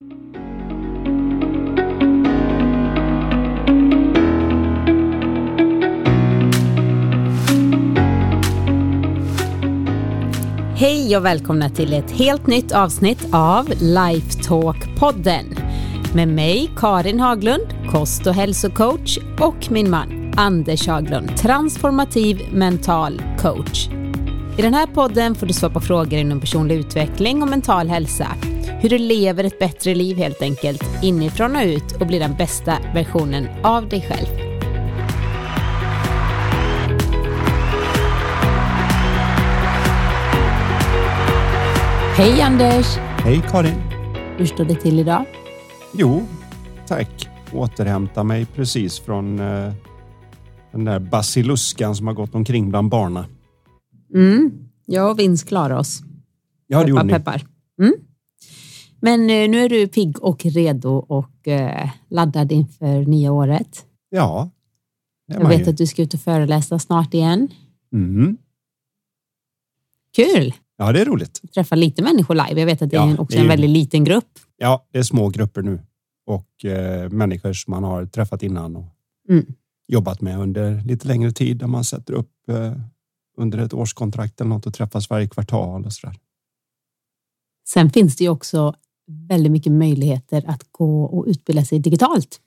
Hej och välkomna till ett helt nytt avsnitt av Lifetalk-podden med mig Karin Haglund, kost och hälsocoach och min man Anders Haglund, transformativ mental coach. I den här podden får du svara på frågor inom personlig utveckling och mental hälsa. Hur du lever ett bättre liv helt enkelt, inifrån och ut och blir den bästa versionen av dig själv. Hej Anders! Hej Karin! Hur står det till idag? Jo, tack. Återhämta mig precis från eh, den där basiluskan som har gått omkring bland barnen. Mm. Jag och Vince klarar oss. Ja, det gjorde peppar, peppar. Mm. Men eh, nu är du pigg och redo och eh, laddad inför nya året. Ja. Jag vet ju. att du ska ut och föreläsa snart igen. Mm. Kul! Ja, det är roligt. Träffa lite människor live. Jag vet att det ja, är också det är... en väldigt liten grupp. Ja, det är små grupper nu och eh, människor som man har träffat innan och mm. jobbat med under lite längre tid där man sätter upp eh, under ett årskontrakt eller något och träffas varje kvartal och så där. Sen finns det ju också väldigt mycket möjligheter att gå och utbilda sig digitalt.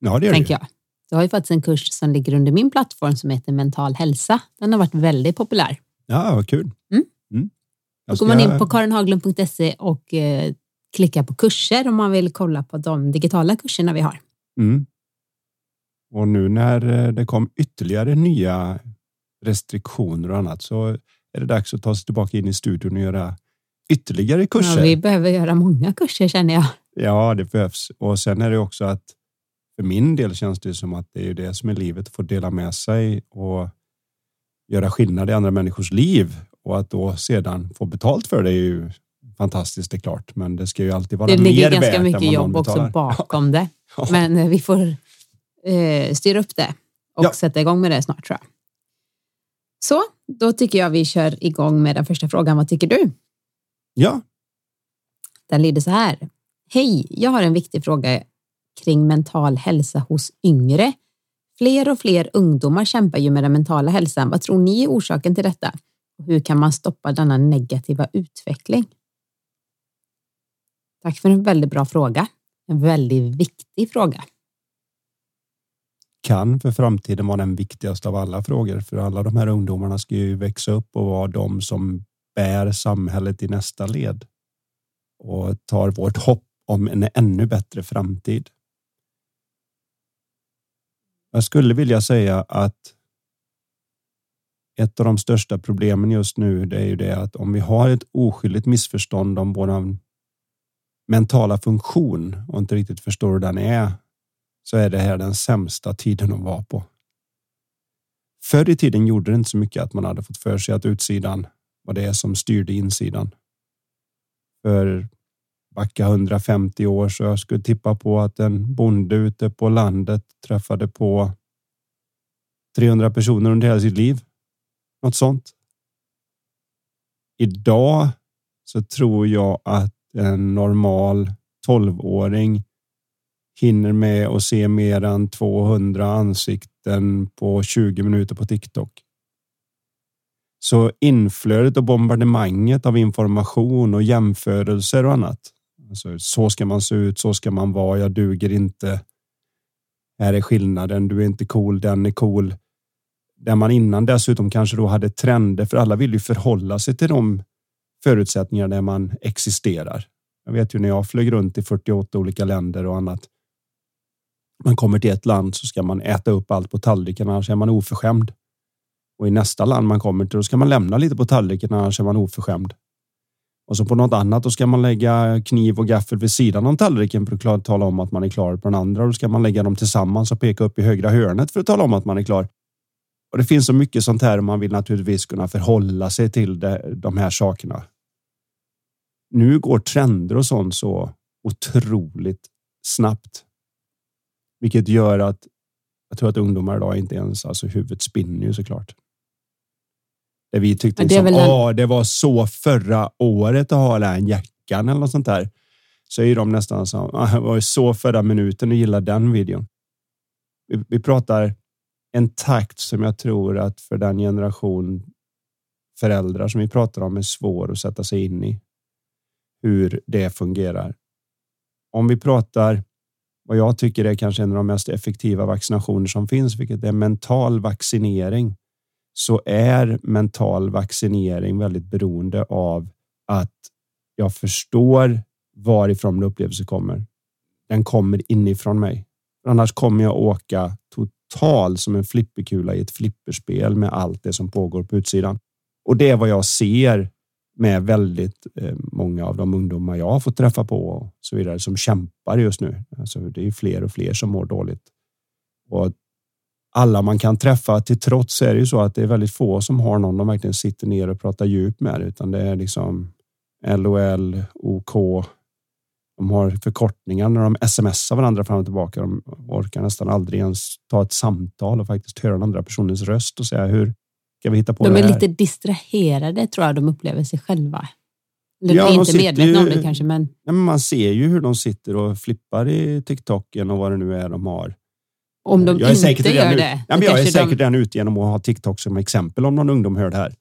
Ja, det gör tänker det. jag. Du har ju faktiskt en kurs som ligger under min plattform som heter Mental hälsa. Den har varit väldigt populär. Ja, vad kul. Mm. Mm. Då går man in på karinhaglund.se och eh, klickar på kurser om man vill kolla på de digitala kurserna vi har. Mm. Och nu när eh, det kom ytterligare nya restriktioner och annat så är det dags att ta sig tillbaka in i studion och göra ytterligare kurser. Ja, vi behöver göra många kurser känner jag. Ja, det behövs. Och sen är det också att för min del känns det som att det är det som är livet, att få dela med sig och göra skillnad i andra människors liv och att då sedan få betalt för det är ju fantastiskt, det är klart. Men det ska ju alltid vara mer värt Det ligger ganska mycket jobb också bakom det. Men eh, vi får eh, styra upp det och ja. sätta igång med det snart tror jag. Så, då tycker jag vi kör igång med den första frågan. Vad tycker du? Ja. Den lyder så här. Hej, jag har en viktig fråga kring mental hälsa hos yngre. Fler och fler ungdomar kämpar ju med den mentala hälsan. Vad tror ni är orsaken till detta? hur kan man stoppa denna negativa utveckling? Tack för en väldigt bra fråga. En väldigt viktig fråga. Kan för framtiden vara den viktigaste av alla frågor. För alla de här ungdomarna ska ju växa upp och vara de som bär samhället i nästa led och tar vårt hopp om en ännu bättre framtid. Jag skulle vilja säga att ett av de största problemen just nu det är ju det att om vi har ett oskyldigt missförstånd om vår mentala funktion och inte riktigt förstår hur den är så är det här den sämsta tiden att vara på. Förr i tiden gjorde det inte så mycket att man hade fått för sig att utsidan vad det är som styrde insidan. För backa 150 år så jag skulle tippa på att en bonde ute på landet träffade på 300 personer under hela sitt liv. Något sånt. Idag så tror jag att en normal tolvåring hinner med att se mer än 200 ansikten på 20 minuter på TikTok. Så inflödet och bombardemanget av information och jämförelser och annat. Alltså, så ska man se ut, så ska man vara, jag duger inte. Här är skillnaden, du är inte cool, den är cool där man innan dessutom kanske då hade trender, för alla vill ju förhålla sig till de förutsättningar där man existerar. Jag vet ju när jag flög runt i 48 olika länder och annat. Man kommer till ett land så ska man äta upp allt på tallriken, annars är man oförskämd. Och i nästa land man kommer till, då ska man lämna lite på tallriken, annars är man oförskämd. Och så på något annat, då ska man lägga kniv och gaffel vid sidan om tallriken för att tala om att man är klar på den andra. Då ska man lägga dem tillsammans och peka upp i högra hörnet för att tala om att man är klar. Och det finns så mycket sånt här och man vill naturligtvis kunna förhålla sig till det, de här sakerna. Nu går trender och sånt så otroligt snabbt. Vilket gör att jag tror att ungdomar idag inte ens, alltså huvudet spinner ju såklart. Det vi tyckte, liksom, det, en... det var så förra året att ha den jackan eller något sånt där. så är de nästan som, ah, jag var så förra minuten och gillar den videon. Vi, vi pratar en takt som jag tror att för den generation föräldrar som vi pratar om är svår att sätta sig in i hur det fungerar. Om vi pratar vad jag tycker är kanske en av de mest effektiva vaccinationer som finns, vilket är mental vaccinering, så är mental vaccinering väldigt beroende av att jag förstår varifrån upplevelsen kommer. Den kommer inifrån mig. Annars kommer jag åka total som en flipperkula i ett flipperspel med allt det som pågår på utsidan. Och det är vad jag ser med väldigt eh, många av de ungdomar jag har fått träffa på och så vidare som kämpar just nu. Alltså, det är fler och fler som mår dåligt. Och alla man kan träffa till trots är det ju så att det är väldigt få som har någon de verkligen sitter ner och pratar djup med, utan det är liksom LOL, OK. De har förkortningar när de smsar varandra fram och tillbaka. De orkar nästan aldrig ens ta ett samtal och faktiskt höra den andra personens röst och säga hur ska vi hitta på de det är här? lite distraherade tror jag de upplever sig själva. Eller Ja, är de inte medvetna ju- om det kanske, men Nej, men man ser ju hur de sitter och flippar i TikToken och vad det nu är de har. Om de jag inte redan gör ut- det. Ja, jag är säkert de, redan ute genom att ha TikTok som exempel om någon ungdom hör det här.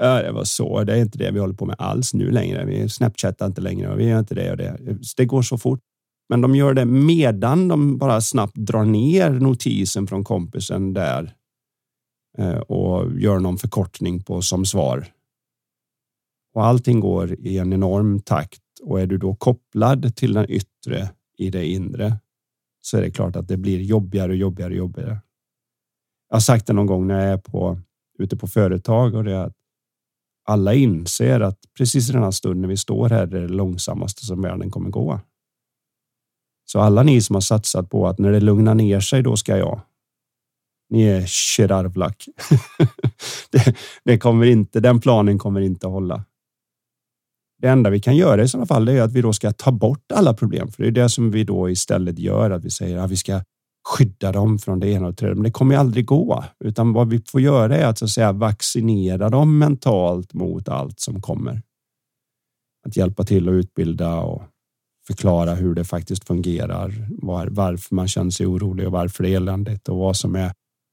Ja, det var så. Det är inte det vi håller på med alls nu längre. Vi snapchattar inte längre och vi gör inte det och det. Det går så fort. Men de gör det medan de bara snabbt drar ner notisen från kompisen där eh, och gör någon förkortning på som svar. Och allting går i en enorm takt och är du då kopplad till den yttre i det inre så är det klart att det blir jobbigare och jobbigare och jobbigare. Jag har sagt det någon gång när jag är på, ute på företag och det är att alla inser att precis i den här stunden när vi står här är det långsammaste som världen kommer gå. Så alla ni som har satsat på att när det lugnar ner sig, då ska jag. Ni är kirarvlack. det, det kommer inte, den planen kommer inte att hålla. Det enda vi kan göra i sådana fall är att vi då ska ta bort alla problem. För det är det som vi då istället gör, att vi säger att vi ska skydda dem från det ena och det tredje. Men det kommer ju aldrig gå, utan vad vi får göra är att, så att säga, vaccinera dem mentalt mot allt som kommer. Att hjälpa till att utbilda och förklara hur det faktiskt fungerar, var, varför man känner sig orolig och varför det är eländigt och vad som är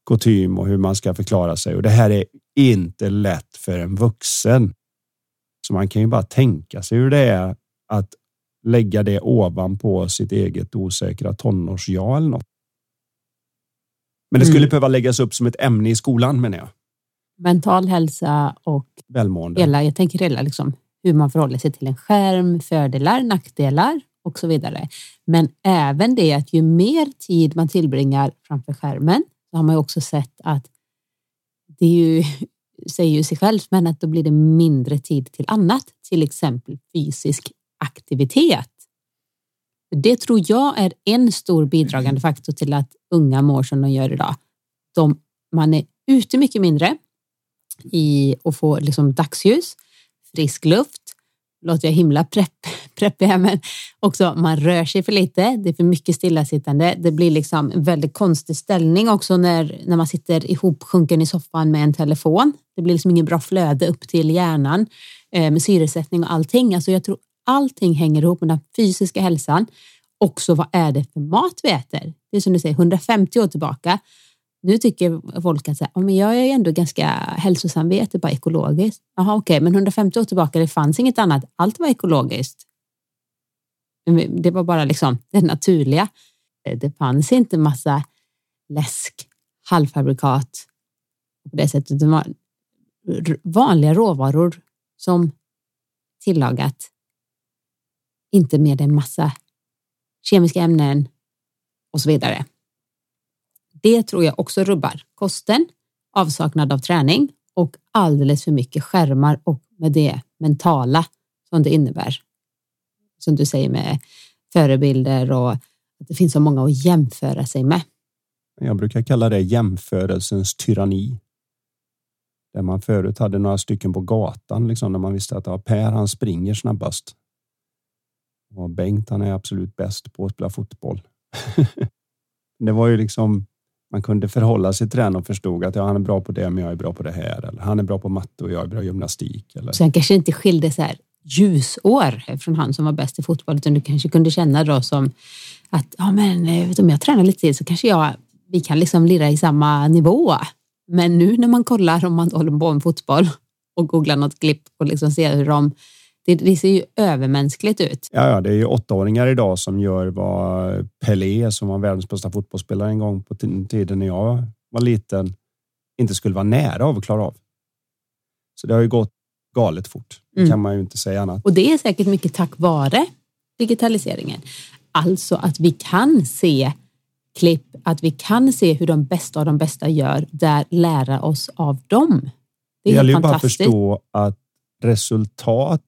kutym och hur man ska förklara sig. Och det här är inte lätt för en vuxen. Så man kan ju bara tänka sig hur det är att lägga det ovanpå sitt eget osäkra tonårs-jag eller något. Men det skulle Mm. behöva läggas upp som ett ämne i skolan menar jag. mental hälsa och Välmående. hela, jag tänker hela liksom, hur man förhåller sig till en skärm, fördelar, nackdelar och så vidare. Men även det att ju mer tid man tillbringar framför skärmen så har man ju också sett att det är ju, säger ju sig självt, men att då blir det mindre tid till annat, till exempel fysisk aktivitet. Det tror jag är en stor bidragande faktor till att unga mår som de gör idag. De, man är ute mycket mindre i och får liksom dagsljus, frisk luft. Låter jag himla prepp, preppig här, men också man rör sig för lite. Det är för mycket stillasittande. Det blir liksom en väldigt konstig ställning också när, när man sitter ihopsjunken i soffan med en telefon. Det blir liksom ingen bra flöde upp till hjärnan eh, med syresättning och allting. Alltså jag tror allting hänger ihop med den fysiska hälsan. Också vad är det för mat vi äter? Det är som du säger, 150 år tillbaka nu tycker folk att så här, men jag är ju ändå ganska hälsosam, vi äter bara ekologiskt. Jaha, okej, men 150 år tillbaka, det fanns inget annat. Allt var ekologiskt. Det var bara liksom det naturliga. Eh, det fanns inte massa läsk, halvfabrikat på det sättet. Det var vanliga råvaror som tillagat. Inte med en massa kemiska ämnen och så vidare. Det tror jag också rubbar kosten, avsaknad av träning och alldeles för mycket skärmar och med det mentala som det innebär. Som du säger med förebilder och att det finns så många att jämföra sig med. Jag brukar kalla det jämförelsens tyranni. Där man förut hade några stycken på gatan, liksom, där man visste att ja, Per han springer snabbast. Och Bengt han är absolut bäst på att spela fotboll. det var ju liksom, man kunde förhålla sig till den och förstod att ja, han är bra på det, men jag är bra på det här. Eller han är bra på matte och jag är bra på gymnastik. Eller, Sen kanske det inte skilde så här ljusår från han som var bäst i fotboll, utan du kanske kunde känna då som att ja, men, eh, om jag tränar lite till så kanske jag, vi kan liksom lira i samma nivå. Men nu när man kollar om man håller på med fotboll och googlar något klipp och liksom ser hur de det, det, ser ju övermänskligt ut. Ja, ja, det är ju åttaåringar idag som gör vad Pelé, som var världens bästa fotbollsspelare en gång på tiden när jag var liten, inte skulle vara nära av att klara av. Så det har ju gått galet fort. Det mm. kan man ju inte säga annat. Och det är säkert mycket tack vare digitaliseringen. Alltså att vi kan se klipp, att vi kan se hur de bästa av de bästa gör, där lära oss av dem. Det, är det gäller ju bara att förstå att resultat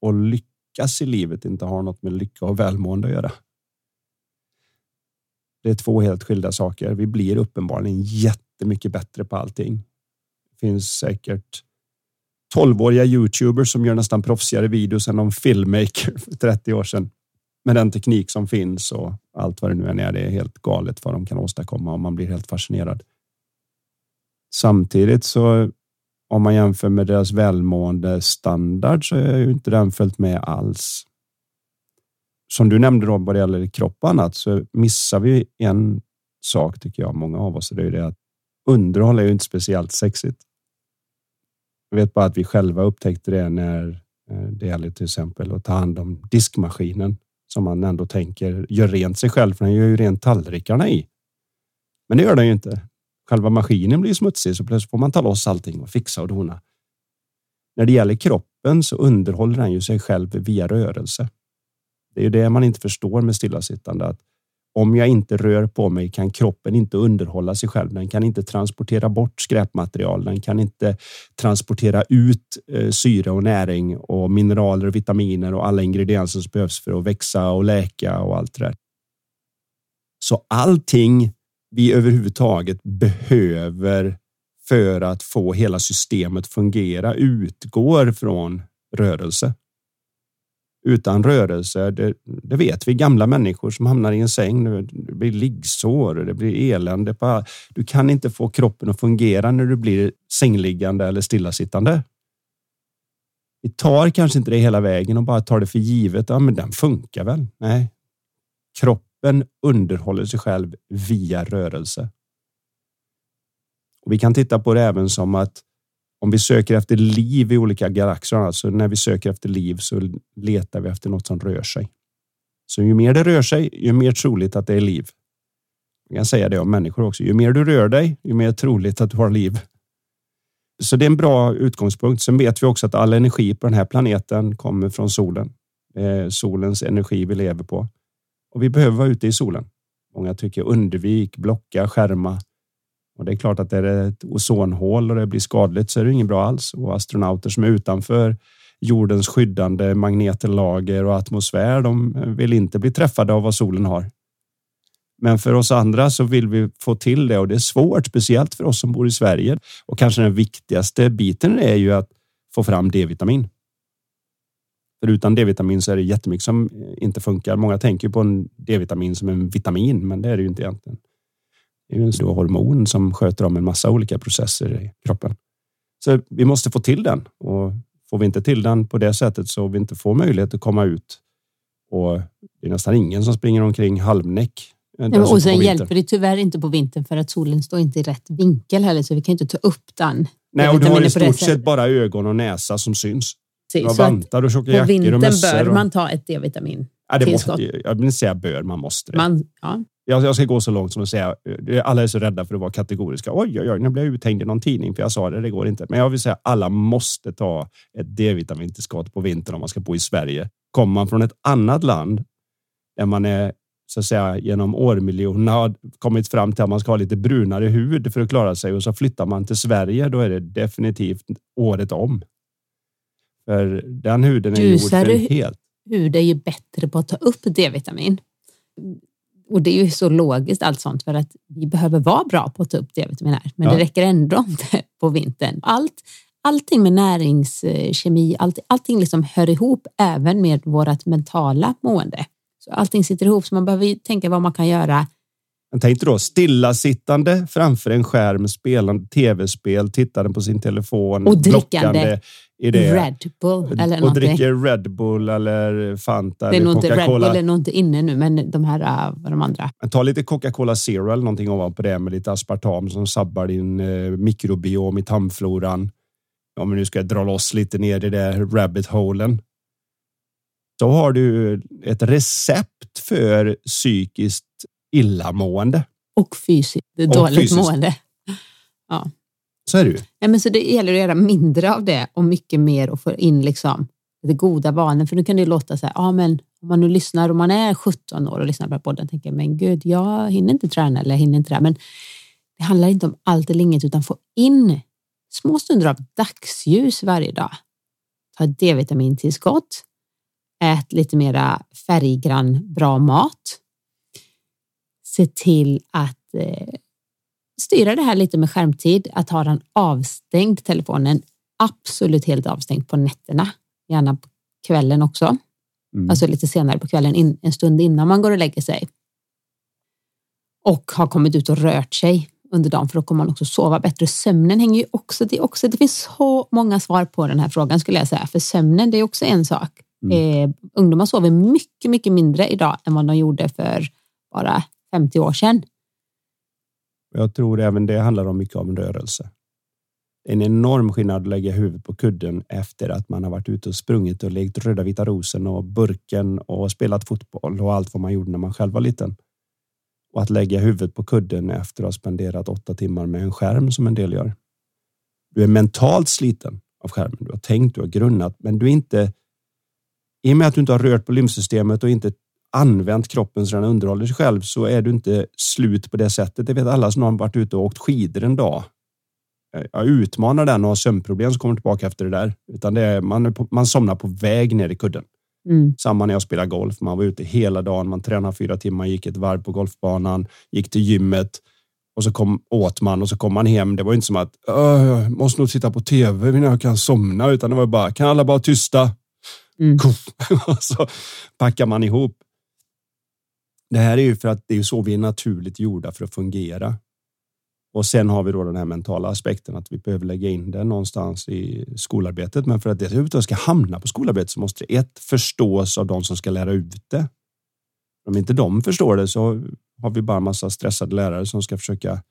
och lyckas i livet inte har något med lycka och välmående att göra. Det är två helt skilda saker. Vi blir uppenbarligen jättemycket bättre på allting. Det finns säkert 12-åriga youtubers som gör nästan proffsigare videos än någon filmmaker för 30 år sedan. Med den teknik som finns och allt vad det nu än är. Det är helt galet vad de kan åstadkomma och man blir helt fascinerad. Samtidigt så om man jämför med deras välmående standard så är ju inte den följt med alls. Som du nämnde då vad det gäller kropp och annat så missar vi en sak tycker jag, många av oss. Det är ju det att underhåll är ju inte speciellt sexigt. Jag vet bara att vi själva upptäckte det när eh, det gäller till exempel att ta hand om diskmaskinen som man ändå tänker gör rent sig själv, för den gör ju rent tallrikarna i. Men det gör den ju inte. Själva maskinen blir smutsig så plötsligt får man ta loss allting och fixa och dona. När det gäller kroppen så underhåller den ju sig själv via rörelse. Det är ju det man inte förstår med stillasittande. Att om jag inte rör på mig kan kroppen inte underhålla sig själv. Den kan inte transportera bort skräpmaterial. Den kan inte transportera ut eh, syre och näring och mineraler och vitaminer och alla ingredienser som behövs för att växa och läka och allt det där. Så allting vi överhuvudtaget behöver för att få hela systemet fungera utgår från rörelse. Utan rörelse, det, det, vet vi gamla människor som hamnar i en säng. Det blir liggsår, det blir elände. På, du kan inte få kroppen att fungera när du blir sängliggande eller stillasittande. Vi tar kanske inte det hela vägen och bara tar det för givet. Ja, men den funkar väl? Nej, Kropp kroppen underhåller sig själv via rörelse. Och vi kan titta på det även som att om vi söker efter liv i olika galaxer, alltså när vi söker efter liv så letar vi efter något som rör sig. Så ju mer det rör sig, ju mer troligt att det är liv. Jag kan säga det om människor också. Ju mer du rör dig, ju mer troligt att du har liv. Så det är en bra utgångspunkt. Sen vet vi också att all energi på den här planeten kommer från solen. Eh, solens energi vi lever på och vi behöver vara ute i solen. Många tycker undvik, blocka, skärma. Och det är klart att är det ett ozonhål och det blir skadligt så är det inget bra alls. Och astronauter som är utanför jordens skyddande magnetlager och atmosfär, de vill inte bli träffade av vad solen har. Men för oss andra så vill vi få till det och det är svårt, speciellt för oss som bor i Sverige. Och kanske den viktigaste biten är ju att få fram D-vitamin. För utan D-vitamin så är det jättemycket som inte funkar. Många tänker på en D-vitamin som en vitamin, men det är det ju inte egentligen. Det är ju en stor hormon som sköter om en massa olika processer i kroppen. Så vi måste få till den och får vi inte till den på det sättet så vi inte får möjlighet att komma ut och det är nästan ingen som springer omkring halvnäck. Ja, och sen hjälper det tyvärr inte på vintern för att solen står inte i rätt vinkel heller så vi kan inte ta upp den. Nej, och du har i stort sett bara ögon och näsa som syns. Precis, vantar och tjocka jackor och mössor. På vintern bör man ta ett D-vitamin. Ja, det måste, jag vill inte säga bör, man måste det. Man, ja. jag, jag ska gå så långt som att säga, alla är så rädda för att vara kategoriska. Oj, oj, oj, nu blir jag uthängd i någon tidning för jag sa det, det går inte. Men jag vill säga, alla måste ta ett D-vitamintillskott på vintern om man ska bo i Sverige. Kommer man från ett annat land där man är så att säga genom årmiljoner har kommit fram till att man ska ha lite brunare hud för att klara sig och så flyttar man till Sverige. Då är det definitivt året om. För den huden är gjord för helt. hud är ju bättre på att ta upp D-vitamin. Och det är ju så logiskt allt sånt för att vi behöver vara bra på att ta upp D-vitamin här, men ja. det räcker ändå inte på vintern. Allt, allting med näringskemi, allt, allting liksom hör ihop även med vårt mentala mående. Så allting sitter ihop så man behöver tänka vad man kan göra jag tänkte då stillasittande framför en skärm, spelande tv-spel, tittande på sin telefon, och drickande i det. Red Bull eller och någonting. dricker Red Bull eller Fanta Det är eller inte Red Bull Coca-Cola. är nog inte inne nu, men de här, äh, de andra. Men Ta lite Coca-Cola Zero eller någonting ovanpå det med lite aspartam som sabbar din eh, mikrobiom i tarmfloran. Om vi nu ska dra loss lite ner i det rabbit holen. Så har du ett recept för psykiskt illamående. Och fysiskt Och dåligt fysiskt. mående. Så är det ju. Nej, men så det gäller att göra mindre av det och mycket mer och få in liksom det goda vanor. För nu kan det ju låta så här, ja men om man nu lyssnar och man är 17 år och lyssnar på podden tänker, men gud, jag hinner inte träna eller jag hinner inte det här. Men det handlar inte om allt eller inget utan få in små stunder av dagsljus varje dag. Ta ett D-vitamintillskott. Ät lite mera färggrann bra mat. Se till att eh, styra det här lite med skärmtid, att ha den avstängd, telefonen absolut helt avstängd på nätterna, gärna på kvällen också, Mm. alltså lite senare på kvällen, in, en stund innan man går och lägger sig. Och har kommit ut och rört sig under dagen, för då kommer man också sova bättre. Sömnen hänger ju också, det, också, det finns så många svar på den här frågan skulle jag säga, för sömnen det är också en sak. Eh, ungdomar sover mycket, mycket mindre idag än vad de gjorde för bara 50 år sedan. Jag tror även det handlar om mycket om rörelse. En enorm skillnad att lägga huvudet på kudden efter att man har varit ute och sprungit och lekt röda vita rosen och burken och spelat fotboll och allt vad man gjorde när man själv var liten. Och att lägga huvudet på kudden efter att ha spenderat åtta timmar med en skärm som en del gör. Du är mentalt sliten av skärmen. Du har tänkt, du har grunnat, men du är inte. I och med att du inte har rört på lymfsystemet och inte använt kroppen så den underhåller sig själv så är du inte slut på det sättet. Det vet alla som har varit ute och åkt skidor en dag. Jag utmanar den och har sömnproblem som kommer tillbaka efter det där. Utan det är, man, är på, man somnar på väg ner i kudden. Mm. Samma när jag spelar golf. Man var ute hela dagen. Man tränade fyra timmar, gick ett varv på golfbanan, gick till gymmet och så kom, åt man och så kom man hem. Det var inte som att "Åh, jag måste nog titta på tv innan jag kan somna, utan det var bara kan alla bara tysta? Mm. och så packar man ihop. Det här är ju för att det är så vi är naturligt gjorda för att fungera. Och sen har vi då den här mentala aspekten att vi behöver lägga in det någonstans i skolarbetet. Men för att det överhuvudtaget ska hamna på skolarbetet så måste det ett förstås av de som ska lära ut det. Om inte de förstår det så har vi bara massa stressade lärare som ska försöka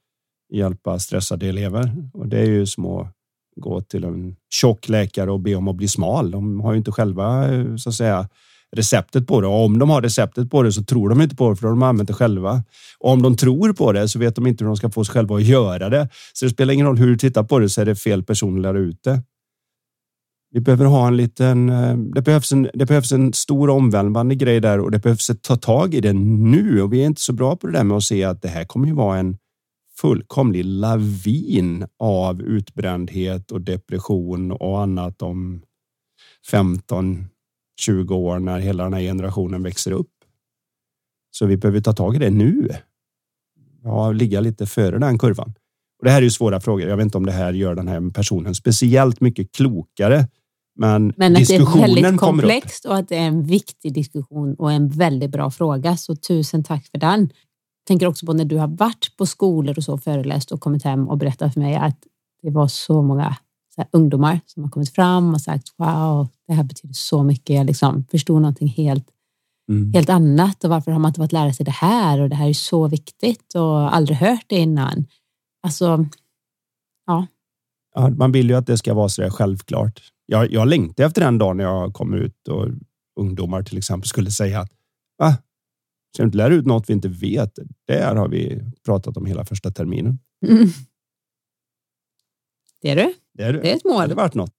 hjälpa stressade elever. Och det är ju som att gå till en tjock läkare och be om att bli smal. De har ju inte själva så att säga receptet på det. Och om de har receptet på det så tror de inte på det för de har använt det själva. Och om de tror på det så vet de inte hur de ska få sig själva att göra det. Så det spelar ingen roll hur du tittar på det så är det fel person där ute. ut det. Vi behöver ha en liten, eh, det behövs en, det behövs en stor omvälvande grej där och det behövs ett ta tag i det nu och vi är inte så bra på det där med att se att det här kommer ju vara en fullkomlig lavin av utbrändhet och depression och annat om 15 20 år när hela den här generationen växer upp. Så vi behöver ta tag i det nu. Ja, ligga lite före den kurvan. Och det här är ju svåra frågor. Jag vet inte om det här gör den här personen speciellt mycket klokare. Men, Men att det är diskussionen väldigt komplext och att det är en viktig diskussion och en väldigt bra fråga. Så tusen tack för den. Jag tänker också på när du har varit på skolor och så föreläst och kommit hem och berättat för mig att det var så många här, ungdomar som har kommit fram och sagt wow, det här betyder så mycket. Jag liksom förstod någonting helt, Mm. helt annat och varför har man inte fått lära sig det här och det här är så viktigt och aldrig hört det innan. Alltså, Ja, man vill ju att det ska vara så där självklart. Jag, jag längtar efter den dagen när jag kommer ut och ungdomar till exempel skulle säga att va? Ska du inte lära ut något vi inte vet? Det här har vi pratat om hela första terminen. mm. det är du. Det är, Det är ett det mål. hade varit något.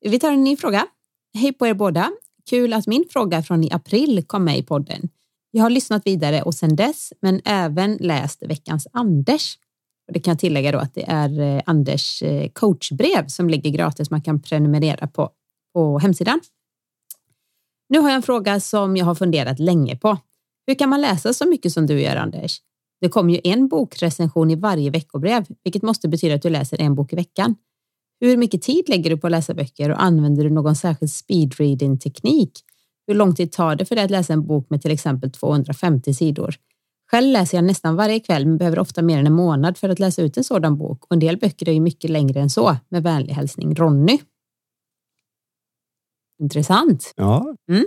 Vi tar en ny fråga. Hej på er båda. Kul att min fråga från i april kom med i podden. Jag har lyssnat vidare och sedan dess, men även läst veckans Anders. Och det kan jag tillägga då att det är eh, Anders eh, coachbrev som ligger gratis. Man kan prenumerera på, på hemsidan. Nu har jag en fråga som jag har funderat länge på. Hur kan man läsa så mycket som du gör, Anders? Det kommer ju en bokrecension i varje veckobrev, vilket måste betyda att du läser en bok i veckan. Hur mycket tid lägger du på att läsa böcker och använder du någon särskild speedreading teknik? Hur lång tid tar det för dig att läsa en bok med till exempel 250 sidor? Själv läser jag nästan varje kväll men behöver ofta mer än en månad för att läsa ut en sådan bok och en del böcker är ju mycket längre än så. Med vänlig hälsning Ronny. Intressant. Ja. Mm.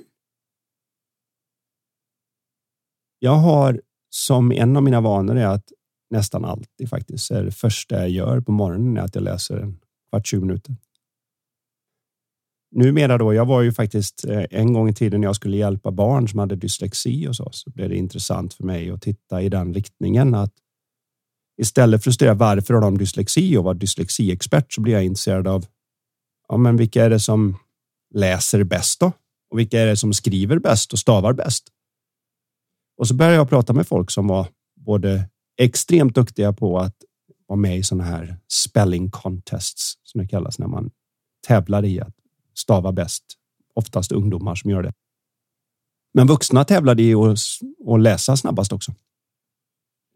Jag har som en av mina vanor är att nästan alltid faktiskt är det första jag gör på morgonen är att jag läser vart 20 minuter. Numera då, jag var ju faktiskt eh, en gång i tiden när jag skulle hjälpa barn som hade dyslexi och så, så blev det intressant för mig att titta i den riktningen att istället för att studera varför har de dyslexi och vara dyslexiexpert så blir jag intresserad av ja, men vilka är det som läser bäst då? Och vilka är det som skriver bäst och stavar bäst? Och så började jag prata med folk som var både extremt duktiga på att vara med i sådana här spelling contests som det kallas när man tävlar i att stava bäst. Oftast ungdomar som gör det. Men vuxna tävlade i att läsa snabbast också.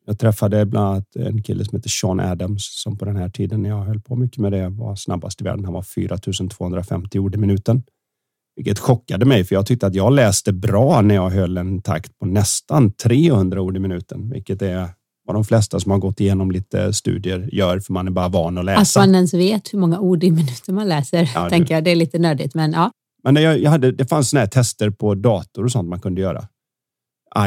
Jag träffade bland annat en kille som heter Sean Adams som på den här tiden när jag höll på mycket med det var snabbast i världen. Han var 4250 ord i minuten. Vilket chockade mig för jag tyckte att jag läste bra när jag höll en takt på nästan 300 ord i minuten, vilket är vad de flesta som har gått igenom lite studier gör för man är bara van att läsa. Att man ens vet hur många ord i minuten man läser, ja, tänker jag. Det är lite nördigt, men ja. Men jag, jag hade, det fanns såna här tester på dator och sånt man kunde göra.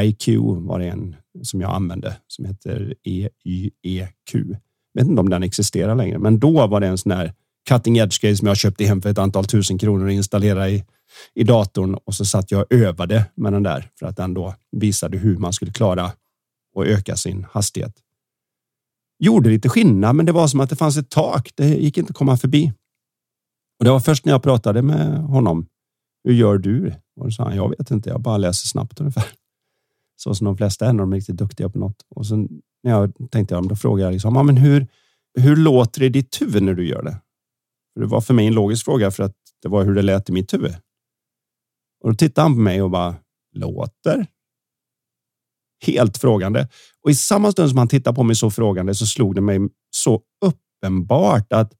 IQ var det en som jag använde som heter EYEQ. Jag vet inte om den existerar längre, men då var det en sån här cutting edge grej som jag köpte hem för ett antal tusen kronor och installerade i, i datorn och så satt jag och övade med den där för att den då visade hur man skulle klara och öka sin hastighet. Gjorde lite skillnad, men det var som att det fanns ett tak. Det gick inte att komma förbi. Och det var först när jag pratade med honom. Hur gör du? Och då sa han, jag vet inte, jag bara läser snabbt ungefär. Så som de flesta är när de är riktigt duktiga på något. Och sen när jag tänkte, jag, då frågade jag liksom, ja, men hur, hur låter det i ditt huvud när du gör det? För det var för mig en logisk fråga för att det var hur det lät i mitt huvud. Och då tittade han på mig och bara, låter? Helt frågande. Och i samma stund som han tittade på mig så frågande så slog det mig så uppenbart att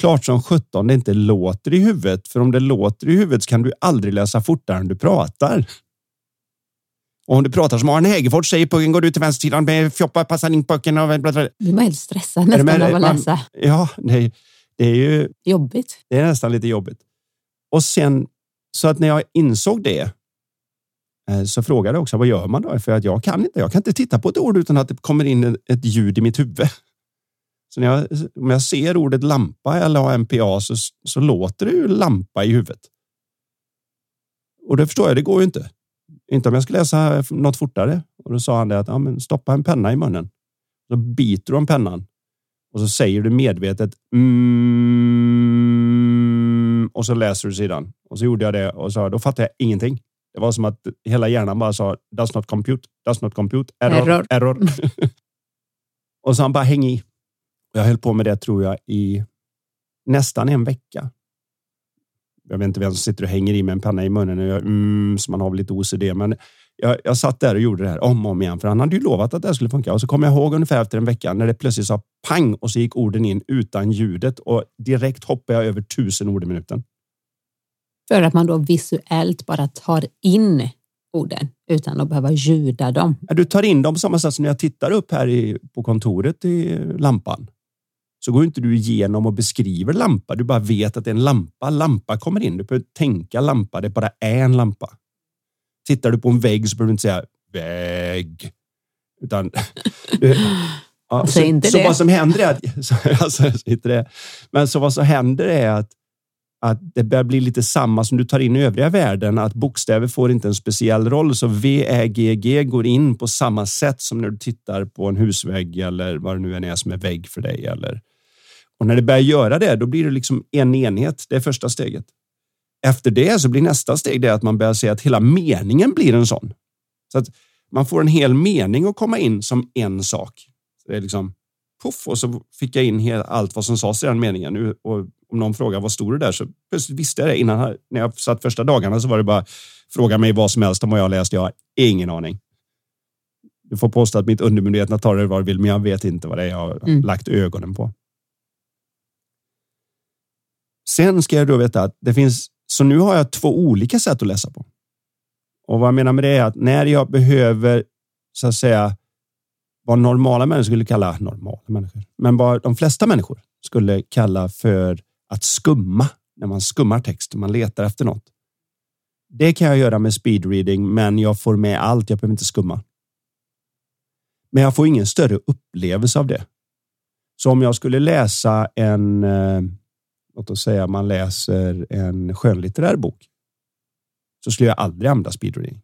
klart som sjutton det inte låter i huvudet. För om det låter i huvudet så kan du aldrig läsa fortare än du pratar. Och om du pratar som Arne Hegerfors säger pucken går ut till vänstersidan med Fjoppa passar in pucken. Och. Du blir helt stressad nästan av att läsa. Ja, det, det är ju jobbigt. Det är nästan lite jobbigt. Och sen så att när jag insåg det Eh, så frågade jag också vad gör man då? För att jag kan inte. Jag kan inte titta på ett ord utan att det kommer in ett ljud i mitt huvud. Så när jag, om jag ser ordet lampa eller AMPA så, så låter det ju lampa i huvudet. Och det förstår jag, det går ju inte. Inte om jag ska läsa något fortare. Och då sa han det att ja, men stoppa en penna i munnen. Så biter du om pennan och så säger du medvetet mm, och så läser du sidan. Och så gjorde jag det och så då fattade jag ingenting. Det var som att hela hjärnan bara sa does not compute, does not compute, error, error. error. och så han bara häng i. Jag höll på med det tror jag i nästan en vecka. Jag vet inte vem som sitter och hänger i med en penna i munnen och gör mm, så man har lite OCD, men jag, jag satt där och gjorde det här om och om igen, för han hade ju lovat att det skulle funka. Och så kom jag ihåg ungefär efter en vecka när det plötsligt sa pang och så gick orden in utan ljudet och direkt hoppade jag över tusen ord i minuten. För att man då visuellt bara tar in orden utan att behöva ljuda dem. Du tar in dem på samma sätt som när jag tittar upp här i, på kontoret i lampan. Så går inte du igenom och beskriver lampa. Du bara vet att det är en lampa. Lampa kommer in. Du behöver tänka lampa. Det bara är en lampa. Tittar du på en vägg så behöver du inte säga vägg. Utan... ja, så, så, vad som händer är att... Så, alltså, inte det. Men så vad som händer är att, att det börjar bli lite samma som du tar in i övriga världen. Att bokstäver får inte en speciell roll. Så V, Ä, G, G går in på samma sätt som när du tittar på en husvägg eller vad det nu än är som är vägg för dig. Eller, och när det börjar göra det, då blir det liksom en enhet. Det är första steget. Efter det så blir nästa steg det att man börjar se att hela meningen blir en sån. Så att man får en hel mening att komma in som en sak. Så det är liksom puff och så fick jag in allt vad som sades i den meningen. Och om någon frågar vad stod det där så plötsligt visste jag det. Innan när jag satt första dagarna så var det bara fråga mig vad som helst om vad jag läst. Jag har ingen aning. Du får påstå att mitt undermedvetna tar det vad det vill, men jag vet inte vad det är jag har mm. lagt ögonen på. Sen ska jag då veta att det finns så nu har jag två olika sätt att läsa på. Och vad jag menar med det är att när jag behöver så att säga vad normala människor skulle kalla normala människor, men vad de flesta människor skulle kalla för att skumma när man skummar text och man letar efter något. Det kan jag göra med speedreading, men jag får med allt. Jag behöver inte skumma. Men jag får ingen större upplevelse av det. Så om jag skulle läsa en, eh, låt oss säga man läser en skönlitterär bok, så skulle jag aldrig använda speedreading.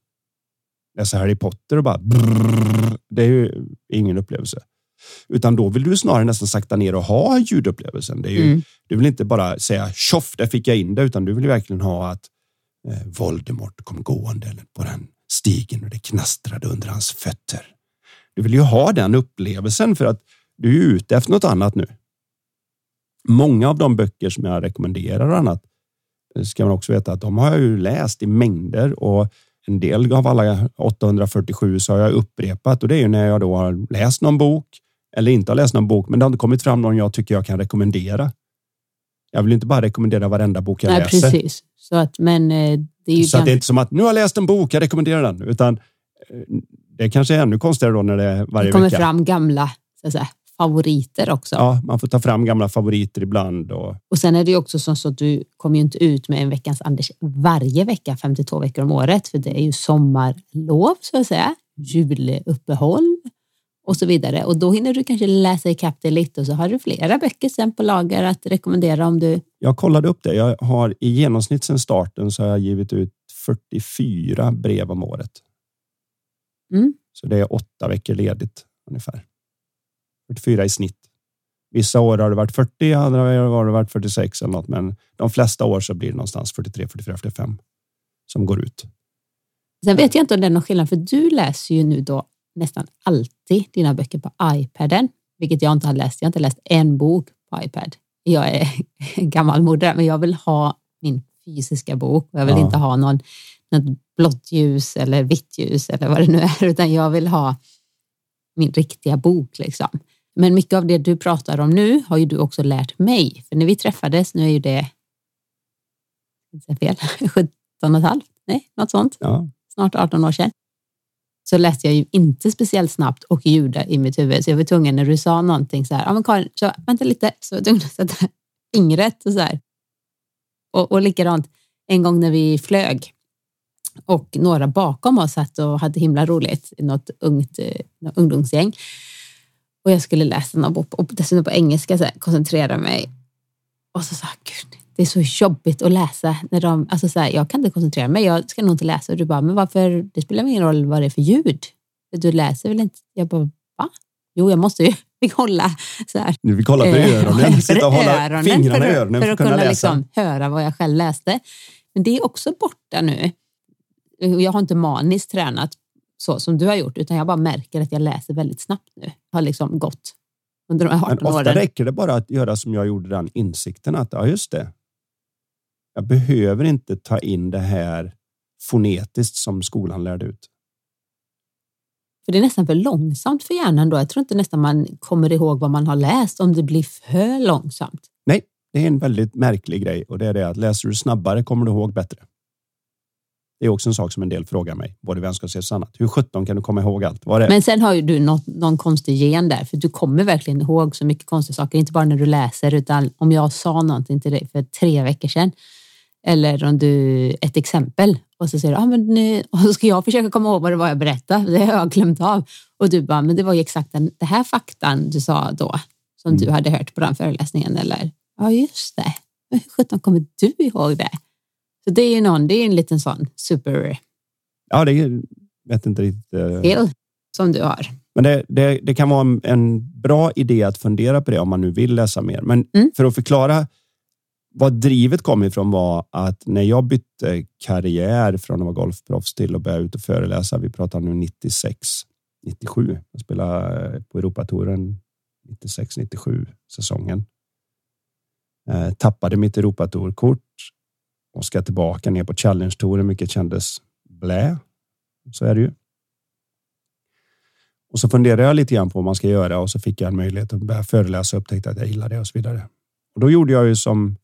Läsa Harry Potter och bara brrr, det är ju ingen upplevelse. Utan då vill du snarare nästan sakta ner och ha ljudupplevelsen. Det är ju, mm. Du vill inte bara säga tjoff, där fick jag in det, utan du vill verkligen ha att eh, Voldemort kom gående på den stigen och det knastrade under hans fötter. Du vill ju ha den upplevelsen för att du är ute efter något annat nu. Många av de böcker som jag rekommenderar och annat eh, ska man också veta att de har jag ju läst i mängder och en del av alla 847 så har jag upprepat och det är ju när jag då har läst någon bok eller inte har läst någon bok, men det har inte kommit fram någon jag tycker jag kan rekommendera. Jag vill inte bara rekommendera varenda bok jag Nej, läser. Precis. Så att, men eh, det är ju så att det är inte som att nu har jag läst en bok, jag rekommenderar den, utan eh, det kanske är ännu konstigare då när det är varje det kommer vecka. fram gamla så att säga, favoriter också. Ja, man får ta fram gamla favoriter ibland. Och, och sen är det ju också så att du kommer ju inte ut med en veckans Anders varje vecka, 52 veckor om året, för det är ju sommarlov så att säga, juluppehåll och så vidare. Och då hinner du kanske läsa ikapp det lite och så har du flera böcker sen på lager att rekommendera om du... Jag kollade upp det. Jag har i genomsnitt sedan starten så har jag givit ut 44 brev om året. Mm. Så det är åtta veckor ledigt ungefär. 44 i snitt. Vissa år har det varit 40, andra år har det varit 46 eller något, men de flesta år så blir det någonstans 43, 44, 45 som går ut. Sen vet jag inte om det är någon skillnad, för du läser ju nu då nästan alltid dina böcker på iPaden, vilket jag inte har läst. Jag har inte läst en bok på iPad. Jag är gammal moder, men jag vill ha min fysiska bok. Jag vill ja. inte ha någon, något blått ljus eller vitt ljus eller vad det nu är, utan jag vill ha min riktiga bok. Liksom. Men mycket av det du pratar om nu har ju du också lärt mig. För när vi träffades, nu är ju det fel, 17 och ett halvt, nej, något sånt. Ja. Snart 18 år sedan. Så läste jag ju inte speciellt snabbt och ljuda i mitt huvud. Så jag var tvungen när du sa någonting så här, ja men Karin, så, vänta lite, så var jag tvungen att sätta fingret och så här. Och, och likadant en gång när vi flög och några bakom oss satt och hade himla roligt i något ungt eh, något ungdomsgäng. Och jag skulle läsa någon bok och dessutom på engelska, så här, koncentrera mig. Och så sa jag, gud, det är så jobbigt att läsa när de, alltså så här, jag kan inte koncentrera mig, jag ska nog inte läsa. Och du bara, men varför, det spelar ingen roll vad det är för ljud. Du läser väl inte? Jag bara, va? Jo, jag måste ju fick hålla så här. Du fick hålla för öronen, sitta och hålla öronen fingrarna i öronen för, för att, kunna, kunna liksom höra vad jag själv läste. Men det är också borta nu. Jag har inte maniskt tränat så som du har gjort, utan jag bara märker att jag läser väldigt snabbt nu. Jag har liksom gått under de här 18 Men ofta åren. räcker det bara att göra som jag gjorde den insikten att ja, just det. Jag behöver inte ta in det här fonetiskt som skolan lärde ut. För det är nästan för långsamt för hjärnan då. Jag tror inte nästan man kommer ihåg vad man har läst om det blir för långsamt. Nej, det är en väldigt märklig grej och det är det att läser du snabbare kommer du ihåg bättre. Det är också en sak som en del frågar mig, både vänskapsresa och annat. Hur sjutton kan du komma ihåg allt? Vad är Men sen har ju du något, någon konstig gen där, för du kommer verkligen ihåg så mycket konstiga saker. Inte bara när du läser, utan om jag sa någonting till dig för tre veckor sedan, eller om du, ett exempel, och så säger du, ah, men nu, och så ska jag försöka komma ihåg vad det var jag berättade, det har jag glömt av. Och du bara, men det var ju exakt den det här faktan du sa då, som mm. du hade hört på den föreläsningen, eller? Ja, just det. Hur sjutton kommer du ihåg det? Så det är någon, det är en liten sån super... Ja, det är, vet inte riktigt. Uh... Skill som du har. Men det, det, det, kan vara en, en, bra idé att fundera på det om man nu vill läsa mer. Men mm. för att förklara vad drivet kom ifrån var att när jag bytte karriär från att vara golfproffs till att börja ut och föreläsa. Vi pratar nu 96, 97. Jag spelade eh, på Europatouren 96, 97 säsongen. Eh, tappade mitt Europatourkort och ska tillbaka ner på Challenge-touren, vilket kändes blä. Så är det ju. Och så funderade jag lite grann på vad man ska göra och så fick jag en möjlighet att börja föreläsa och upptäckte att jag gillar det och så vidare. Och då gjorde jag ju som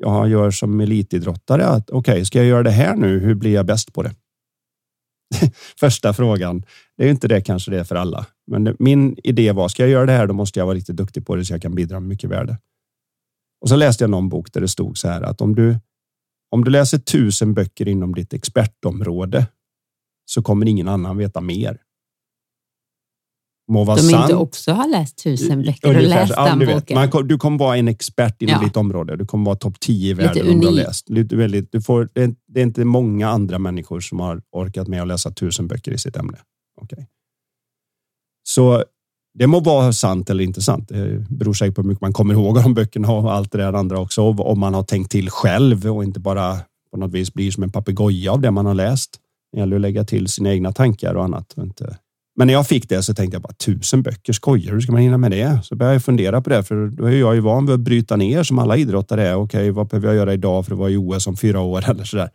jag gör som elitidrottare. Att okej, okay, ska jag göra det här nu? Hur blir jag bäst på det? Första frågan. Det är inte det kanske det är för alla, men min idé var ska jag göra det här, då måste jag vara riktigt duktig på det så jag kan bidra med mycket värde. Och så läste jag någon bok där det stod så här att om du om du läser tusen böcker inom ditt expertområde så kommer ingen annan veta mer. Må vara De sant. inte också har läst tusen böcker och läst ja, den boken. Man, du kommer vara en expert inom ja. ditt område. Du kommer vara topp 10 i världen Lite om du har läst. Lite, väldigt, du får, det, är, inte många andra människor som har orkat med att läsa tusen böcker i sitt ämne. Okay. Så det må vara sant eller inte sant. Det beror säkert på hur mycket man kommer ihåg av de böckerna och allt det där andra också. Om man har tänkt till själv och inte bara på något vis blir som en papegoja av det man har läst. Det gäller att lägga till sina egna tankar och annat. Men när jag fick det så tänkte jag bara tusen böcker, skojar Hur ska man hinna med det? Så började jag fundera på det, för då är jag ju van vid att bryta ner som alla idrottare är. Okej, vad behöver jag göra idag för att vara i OS om fyra år eller så där?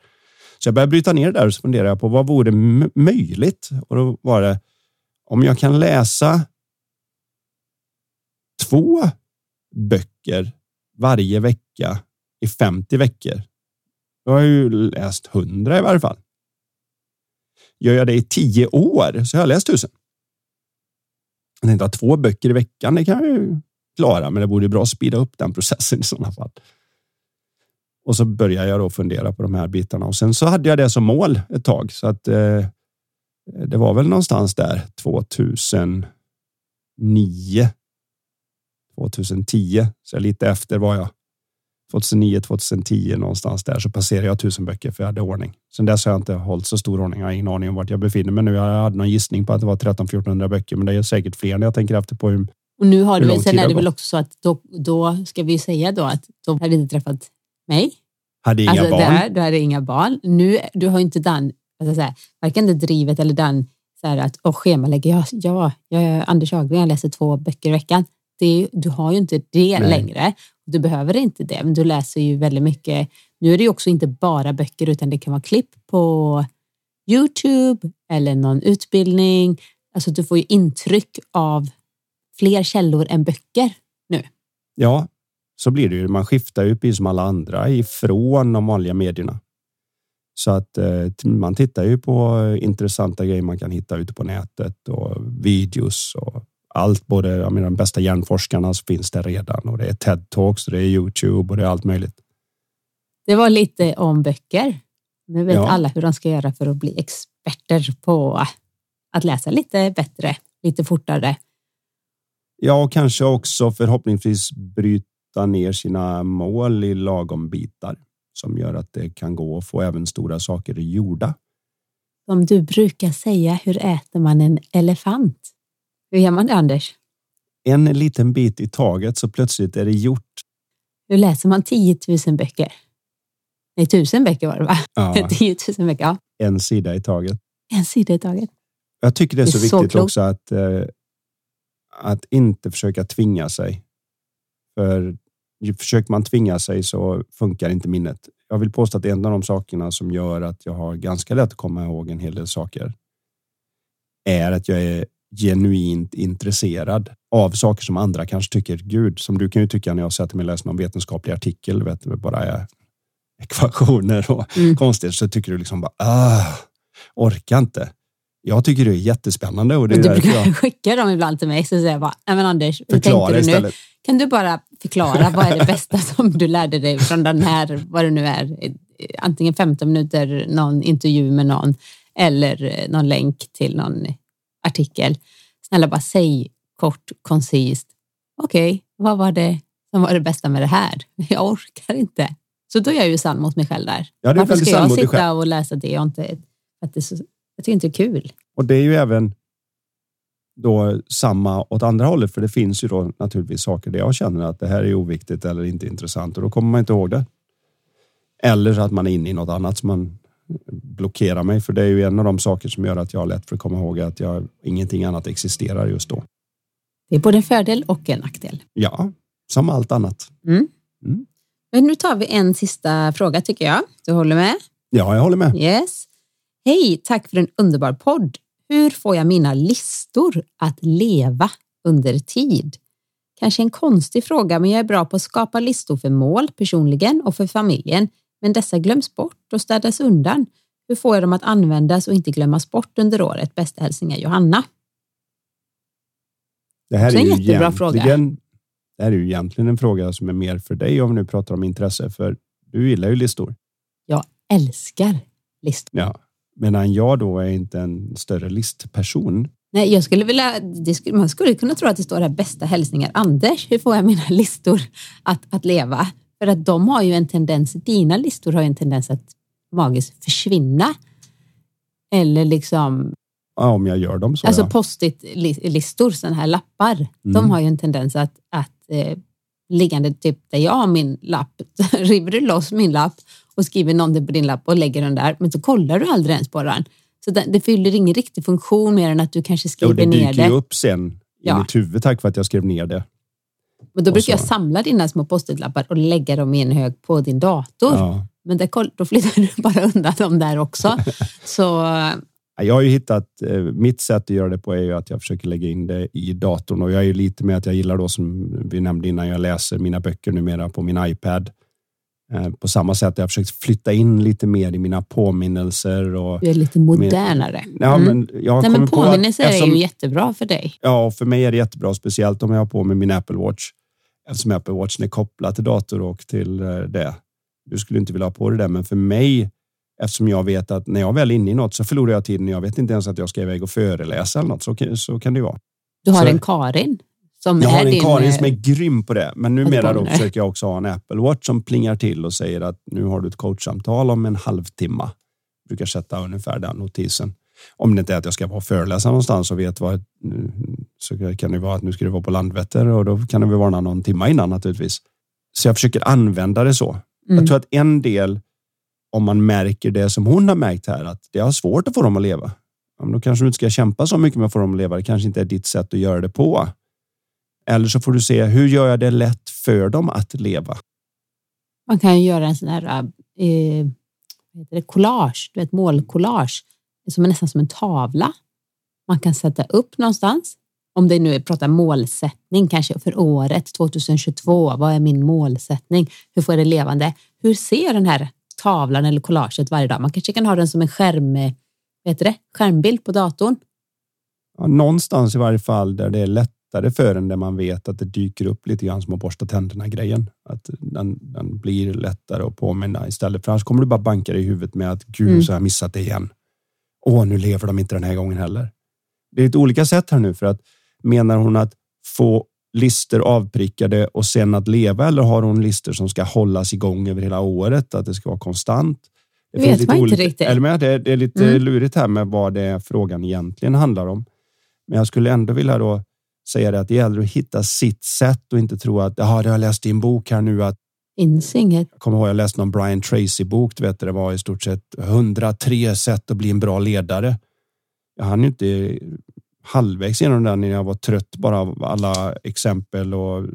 Så jag började bryta ner det där och så funderade jag på vad vore möjligt? Och då var det om jag kan läsa två böcker varje vecka i 50 veckor. Då har jag ju läst 100 i varje fall. Gör jag det i tio år så har jag läst tusen. Jag tänkte att två böcker i veckan, det kan jag ju klara, men det vore bra att speeda upp den processen i sådana fall. Och så började jag då fundera på de här bitarna och sen så hade jag det som mål ett tag så att eh, det var väl någonstans där 2009 2010, så lite efter var jag. 2009, 2010 någonstans där så passerade jag tusen böcker för jag hade ordning. Sen dess har jag inte hållit så stor ordning. Jag har ingen aning om vart jag befinner mig nu. Jag hade någon gissning på att det var 13 1400 böcker, men det är säkert fler när jag tänker efter på hur och nu har du sen är det väl också så att då, då ska vi säga då att de hade inte träffat mig. Hade inga alltså, barn. Där, du hade inga barn. Nu, du har inte den, alltså så här, varken det drivet eller den så här att och schemalägger. Ja, ja, jag är Anders Haggren, jag läser två böcker i veckan det, du har ju inte det Nej. längre. Du behöver inte det, men du läser ju väldigt mycket. Nu är det ju också inte bara böcker utan det kan vara klipp på Youtube eller någon utbildning. Alltså du får ju intryck av fler källor än böcker nu. Ja, så blir det ju. Man skiftar ju precis som alla andra ifrån de vanliga medierna. Så att eh, man tittar ju på intressanta grejer man kan hitta ute på nätet och videos och allt, både jag menar, de bästa hjärnforskarna finns där redan och det är TED Talks, det är Youtube och det är allt möjligt. Det var lite om böcker. Nu vet ja. alla hur de ska göra för att bli experter på att läsa lite bättre, lite fortare. Ja, och kanske också förhoppningsvis bryta ner sina mål i lagom bitar som gör att det kan gå att få även stora saker gjorda. Som du brukar säga, hur äter man en elefant? Hur gör man det, Anders? En liten bit i taget så plötsligt är det gjort. Hur läser man 10 000 böcker? Nej, tusen böcker var det va? Ja. 10 000 böcker, ja. En sida i taget. En sida i taget. Jag tycker det är, det är så viktigt så också att, eh, att inte försöka tvinga sig. För försöker man tvinga sig så funkar inte minnet. Jag vill påstå att en av de sakerna som gör att jag har ganska lätt att komma ihåg en hel del saker är att jag är genuint intresserad av saker som andra kanske tycker, gud, som du kan ju tycka när jag sätter mig och läser någon vetenskaplig artikel, vet du, bara är ekvationer och mm. konstigt, så tycker du liksom bara, ah, orkar inte. Jag tycker det är jättespännande. Och det du brukar jag... skicka dem ibland till mig, så säger jag bara, nej men Anders, hur tänkte du nu? Kan du bara förklara vad är det bästa som du lärde dig från den här, vad det nu är, antingen 15 minuter, någon intervju med någon eller någon länk till någon artikel. Snälla bara säg kort, koncist. Okej, okay, vad var det som var det bästa med det här? Jag orkar inte. Så då är jag ju sann mot mig själv där. Ja, Varför ska jag sitta och läsa det och inte... Att det så, jag tycker inte det är kul. Och det är ju även då samma åt andra hållet, för det finns ju då naturligtvis saker där jag känner att det här är oviktigt eller inte intressant och då kommer man inte ihåg det. Eller att man är inne i något annat som man blockera mig, för det är ju en av de saker som gör att jag har lätt för att komma ihåg att jag, ingenting annat existerar just då. Det är både en fördel och en nackdel. Ja, som allt annat. Mm. Mm. Men nu tar vi en sista fråga tycker jag. Du håller med? Ja, jag håller med. Yes. Hej, tack för en underbar podd. Hur får jag mina listor att leva under tid? Kanske en konstig fråga, men jag är bra på att skapa listor för mål personligen och för familjen men dessa glöms bort och städas undan. Hur får jag dem att användas och inte glömmas bort under året? Bästa hälsningar Johanna. Det här är, är en jättebra fråga. Det här är ju egentligen en fråga som är mer för dig om vi nu pratar om intresse, för du gillar ju listor. älskar listor. Ja, medan jag då är inte en större listperson. Nej, jag skulle vilja, skulle, man skulle kunna tro att det står här bästa hälsningar. Anders, hur får jag mina listor att, att leva? För att de har ju en tendens, dina listor har ju en tendens att magiskt försvinna. Eller liksom Ja, om jag gör dem så. Alltså ja. post-it-listor, sådana här lappar, Mm. de har ju en tendens att, att eh, liggande typ där jag har min lapp, river du loss min lapp och skriver någonting på din lapp och lägger den där, men så kollar du aldrig ens på den. Så det, det fyller ingen riktig funktion mer än att du kanske Jo, skriver det ner dyker det. ju upp sen i Ja. mitt huvud tack för att jag skrev ner det. Men då brukar jag samla dina små post-it-lappar och lägga dem i en hög på din dator. Ja. Men koll- då flyttar du bara undan dem där också. Så Jag har ju hittat, eh, mitt sätt att göra det på är ju att jag försöker lägga in det i datorn och jag är ju lite med att jag gillar då som vi nämnde innan, jag läser mina böcker numera på min iPad. Eh, På samma sätt har jag försökt flytta in lite mer i mina påminnelser och du är lite modernare. Ja, Mm. men jag har Nej, men kommit på att påminnelser är eftersom- ju jättebra för dig. Ja, för mig är det jättebra, speciellt om jag har på mig min Apple Watch. Eftersom Apple Watch är kopplad till dator och till eh, det. Du skulle inte vilja ha på det där, men för mig, eftersom jag vet att när jag väl är inne i något så förlorar jag tiden. Jag vet inte ens att jag ska iväg och föreläsa eller något. Så, så kan det ju vara. Du har Så- en Karin som Jag är har en din... Karin eh, som är grym på det, men numera då försöker jag också ha en Apple Watch som plingar till och säger att nu har du ett coachsamtal om en halvtimme. brukar sätta ungefär den notisen. Om det inte är att jag ska vara föreläsare någonstans och vet vad så kan det vara att nu ska det vara på Landvetter och då kan det väl varna någon timme innan naturligtvis. Så jag försöker använda det så. Mm. Jag tror att en del, om man märker det som hon har märkt här, att det har svårt att få dem att leva. Ja, då kanske du inte ska kämpa så mycket med att få dem att leva. Det kanske inte är ditt sätt att göra det på. Eller så får du se, hur gör jag det lätt för dem att leva? Man kan ju göra en sån här eh, det, collage, du vet målcollage, som är nästan som en tavla. Man kan sätta upp någonstans. Om det nu är pratar målsättning kanske för året 2022. Vad är min målsättning? Hur får jag det levande? Hur ser den här tavlan eller collaget varje dag? Man kanske kan ha den som en skärm, eh, heter det? skärmbild på datorn. Ja, någonstans i varje fall där det är lättare för en, där man vet att det dyker upp lite grann som att borsta tänderna grejen. Att den, den blir lättare att påminna istället för annars kommer du bara banka dig i huvudet med att gud Mm. så har jag missat det igen. Åh, nu lever de inte den här gången heller. Det är ett olika sätt här nu för att menar hon att få lister avprickade och sen att leva eller har hon lister som ska hållas igång över hela året? Att det ska vara konstant? Det Vet lite man inte olika- riktigt. Eller med, det, det är lite Mm. lurigt här med vad det är frågan egentligen handlar om. Men jag skulle ändå vilja då säga det att det gäller att hitta sitt sätt och inte tro att ja, det har jag läst en bok här nu att Finns inget. jag kommer ihåg jag läste någon Brian Tracy bok. Du vet, det var i stort sett 103 sätt att bli en bra ledare. Jag hann ju inte halvvägs genom den när jag var trött bara av alla exempel och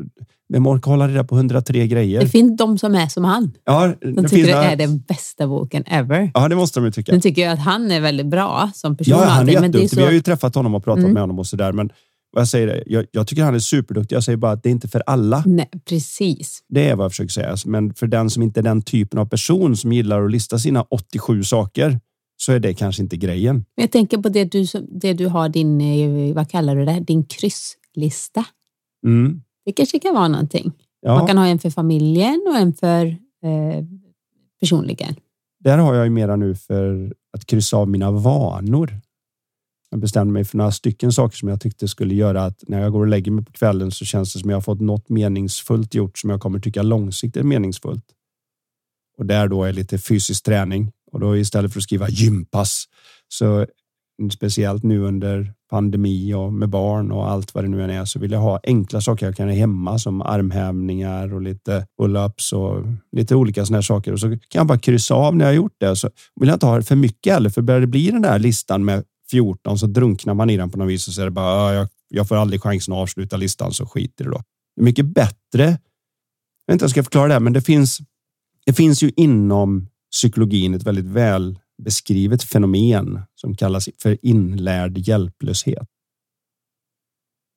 vem orkar hålla reda på 103 grejer? Det finns de som är som han. Ja, De det tycker finns det är den bästa boken ever. Ja, det måste de ju tycka. Sen tycker jag att han är väldigt bra som person. Ja, han är allting, men det är jätteduktig. så... Vi har ju träffat honom och pratat Mm. med honom och sådär. Men vad jag säger, jag, jag tycker han är superduktig. Jag säger bara att det är inte för alla. Nej, precis. Det är vad jag försöker säga. Men för den som inte är den typen av person som gillar att lista sina 87 saker så är det kanske inte grejen. Jag tänker på det du, det du har din, eh, vad kallar du det, din krysslista. Mm. Det kanske kan vara någonting. Ja, Man kan ha en för familjen och en för eh, personligen. Där har jag ju mera nu för att kryssa av mina vanor. Jag bestämde mig för några stycken saker som jag tyckte skulle göra att när jag går och lägger mig på kvällen så känns det som jag har fått något meningsfullt gjort som jag kommer tycka långsiktigt är meningsfullt. Och där då är lite fysisk träning. Och då istället för att skriva gympass så speciellt nu under pandemi och med barn och allt vad det nu än är så vill jag ha enkla saker jag kan göra hemma som armhävningar och lite pull-ups och lite olika sådana här saker. Och så kan jag bara kryssa av när jag har gjort det. Så vill jag inte ha för mycket heller för börjar det bli den där listan med 14 så drunknar man i den på något vis och så är det bara jag, jag får aldrig chansen att avsluta listan så skiter det då. Det är mycket bättre. Jag vet inte hur jag ska förklara det här, men det finns. Det finns ju inom psykologin ett väldigt väl beskrivet fenomen som kallas för inlärd hjälplöshet.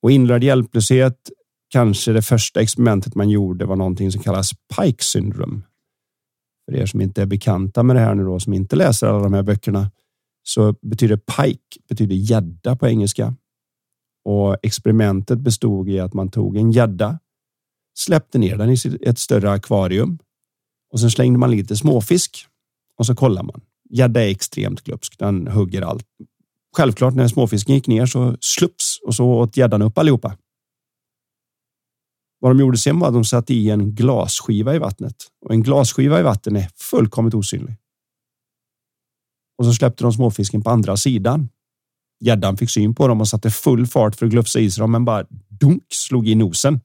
Och inlärd hjälplöshet, kanske det första experimentet man gjorde var någonting som kallas Pike syndrom. För er som inte är bekanta med det här nu då, som inte läser alla de här böckerna, så betyder Pike betyder gädda på engelska. Och experimentet bestod i att man tog en gädda, släppte ner den i ett större akvarium och sen slängde man lite småfisk och så kollar man. Gädda är extremt glupsk. Den hugger allt. Självklart när småfisken gick ner så slups och så åt gäddan upp allihopa. Vad de gjorde sen var att de satte i en glasskiva i vattnet och en glasskiva i vatten är fullkomligt osynlig. Och så släppte de småfisken på andra sidan. Gäddan fick syn på dem och satte full fart för att glufsa i sig dem, men bara dunk slog i nosen.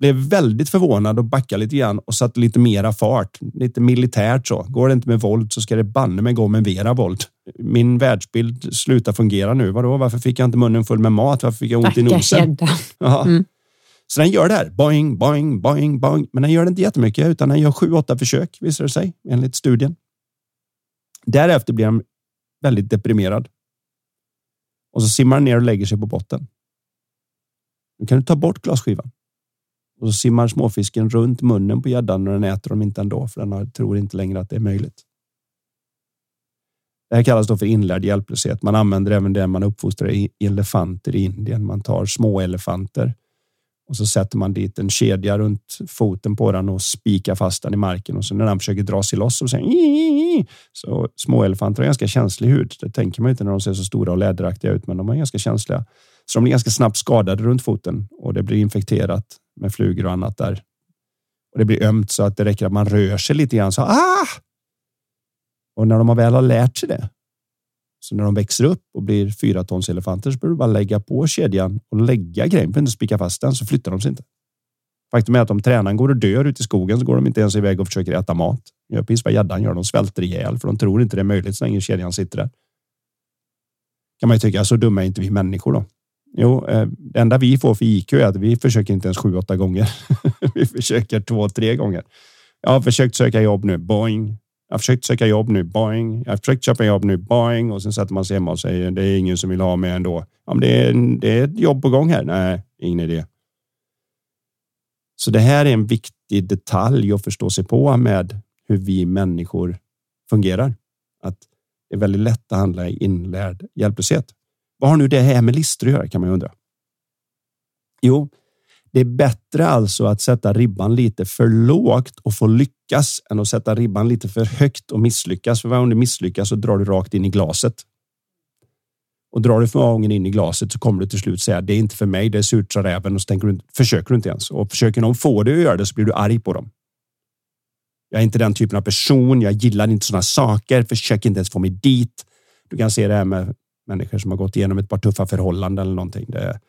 Blev väldigt förvånad och backade lite grann och satte lite mera fart. Lite militärt så. Går det inte med våld så ska det banne mig gå med mera våld. Min världsbild slutar fungera nu. Vadå? Varför fick jag inte munnen full med mat? Varför fick jag ont i nosen? Mm. Så den gör det här. Boing, boing, boing, boing. Men den gör det inte jättemycket utan den gör sju, åtta försök visar det sig enligt studien. Därefter blir han väldigt deprimerad. Och så simmar han ner och lägger sig på botten. Nu kan du ta bort glasskivan. Och så simmar småfisken runt munnen på gäddan och den äter dem inte ändå för den tror inte längre att det är möjligt. Det här kallas då för inlärd hjälplöshet. Man använder även det man uppfostrar i elefanter i Indien. Man tar små elefanter och så sätter man dit en kedja runt foten på den och spikar fast den i marken och så när den försöker dra sig loss och säger så små elefanter har ganska känslig hud. Det tänker man inte när de ser så stora och läderaktiga ut, men de är ganska känsliga. Så de blir ganska snabbt skadade runt foten och det blir infekterat med flugor och annat där. Och det blir ömt så att det räcker att man rör sig lite grann så ah! Och när de väl har lärt sig det så när de växer upp och blir fyra tons elefanter så behöver du bara lägga på kedjan och lägga grejen. Du inte spika fast den så flyttar de sig inte. Faktum är att om tränaren går och dör ute i skogen så går de inte ens iväg och försöker äta mat. Gör precis vad gäddan gör. De svälter ihjäl för de tror inte det är möjligt så länge kedjan sitter där. Kan man ju tycka, så dumma är inte vi människor då. Jo, eh, det enda vi får för IQ är att vi försöker inte ens sju, åtta gånger. vi försöker två, tre gånger. Jag har försökt söka jobb nu. Boing, jag har försökt söka jobb nu, boing. Jag har försökt köpa jobb nu, boing. Och sen sätter man sig hemma och säger det är ingen som vill ha mig ändå. Ja, men det, är, det är ett jobb på gång här. Nej, ingen idé. Så det här är en viktig detalj att förstå sig på med hur vi människor fungerar. Att det är väldigt lätt att handla i inlärd hjälplöshet. Vad har nu det här med listor att göra kan man undra. Jo, det är bättre alltså att sätta ribban lite för lågt och få lyckas än att sätta ribban lite för högt och misslyckas. För varje gång du misslyckas så drar du rakt in i glaset. Och drar du för många gånger in i glaset så kommer du till slut säga det är inte för mig, det är surt sa räven och så tänker du, försöker du inte ens. Och försöker någon få dig att göra det så blir du arg på dem. Jag är inte den typen av person. Jag gillar inte sådana saker. Försök inte ens få mig dit. Du kan se det här med människor som har gått igenom ett par tuffa förhållanden eller någonting. Det är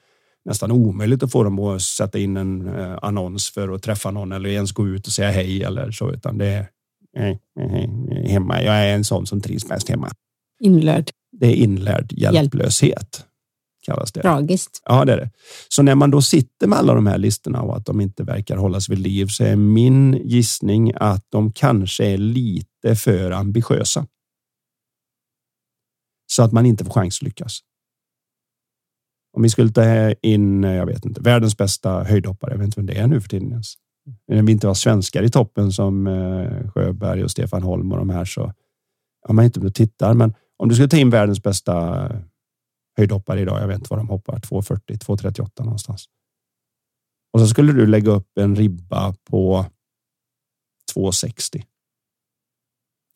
nästan omöjligt att få dem att sätta in en eh, annons för att träffa någon eller ens gå ut och säga hej eller så, utan det är eh, eh, hemma. Jag är en sån som trivs mest hemma. Inlärd. Det är inlärd hjälplöshet. Kallas det. Tragiskt. Ja, det är det. Så när man då sitter med alla de här listorna och att de inte verkar hållas vid liv så är min gissning att de kanske är lite för ambitiösa. Så att man inte får chans att lyckas. Om vi skulle ta in, eh, jag vet inte, världens bästa höjdhoppare. Jag vet inte vem det är nu för tiden ens. När vi inte har svenskar i toppen som eh, Sjöberg och Stefan Holm och de här så ja, man inte tittar. Men om du skulle ta in världens bästa höjdhoppare idag. Jag vet inte vad de hoppar 240, 238 någonstans. Och så skulle du lägga upp en ribba på 260.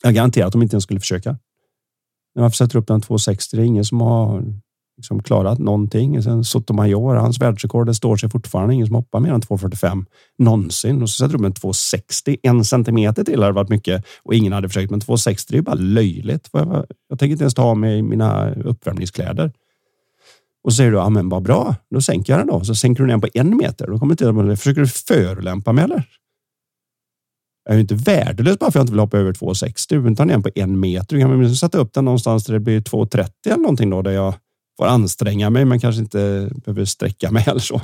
Jag garanterar att de inte ens skulle försöka. Varför sätter du upp den 260? Det är ingen som har liksom klarat någonting. Sen Sotomayor, hans världsrekord, det står sig fortfarande. Ingen som hoppar mer än 2,45 någonsin. Och så sätter du upp en 2,60. En centimeter till hade varit mycket och ingen hade försökt. Men 2,60 är ju bara löjligt. Jag, jag tänker inte ens ta av mig mina uppvärmningskläder. Och så säger du, ja men vad bra, då sänker jag den då. Så sänker du den på en meter. Då kommer inte de försöker du förolämpa mig eller? Jag är ju inte värdelös bara för att jag inte vill hoppa över 2,60 utan den på en meter. Du kan väl sätta upp den någonstans där det blir 2,30 eller någonting då där jag får anstränga mig men kanske inte behöver sträcka mig eller så.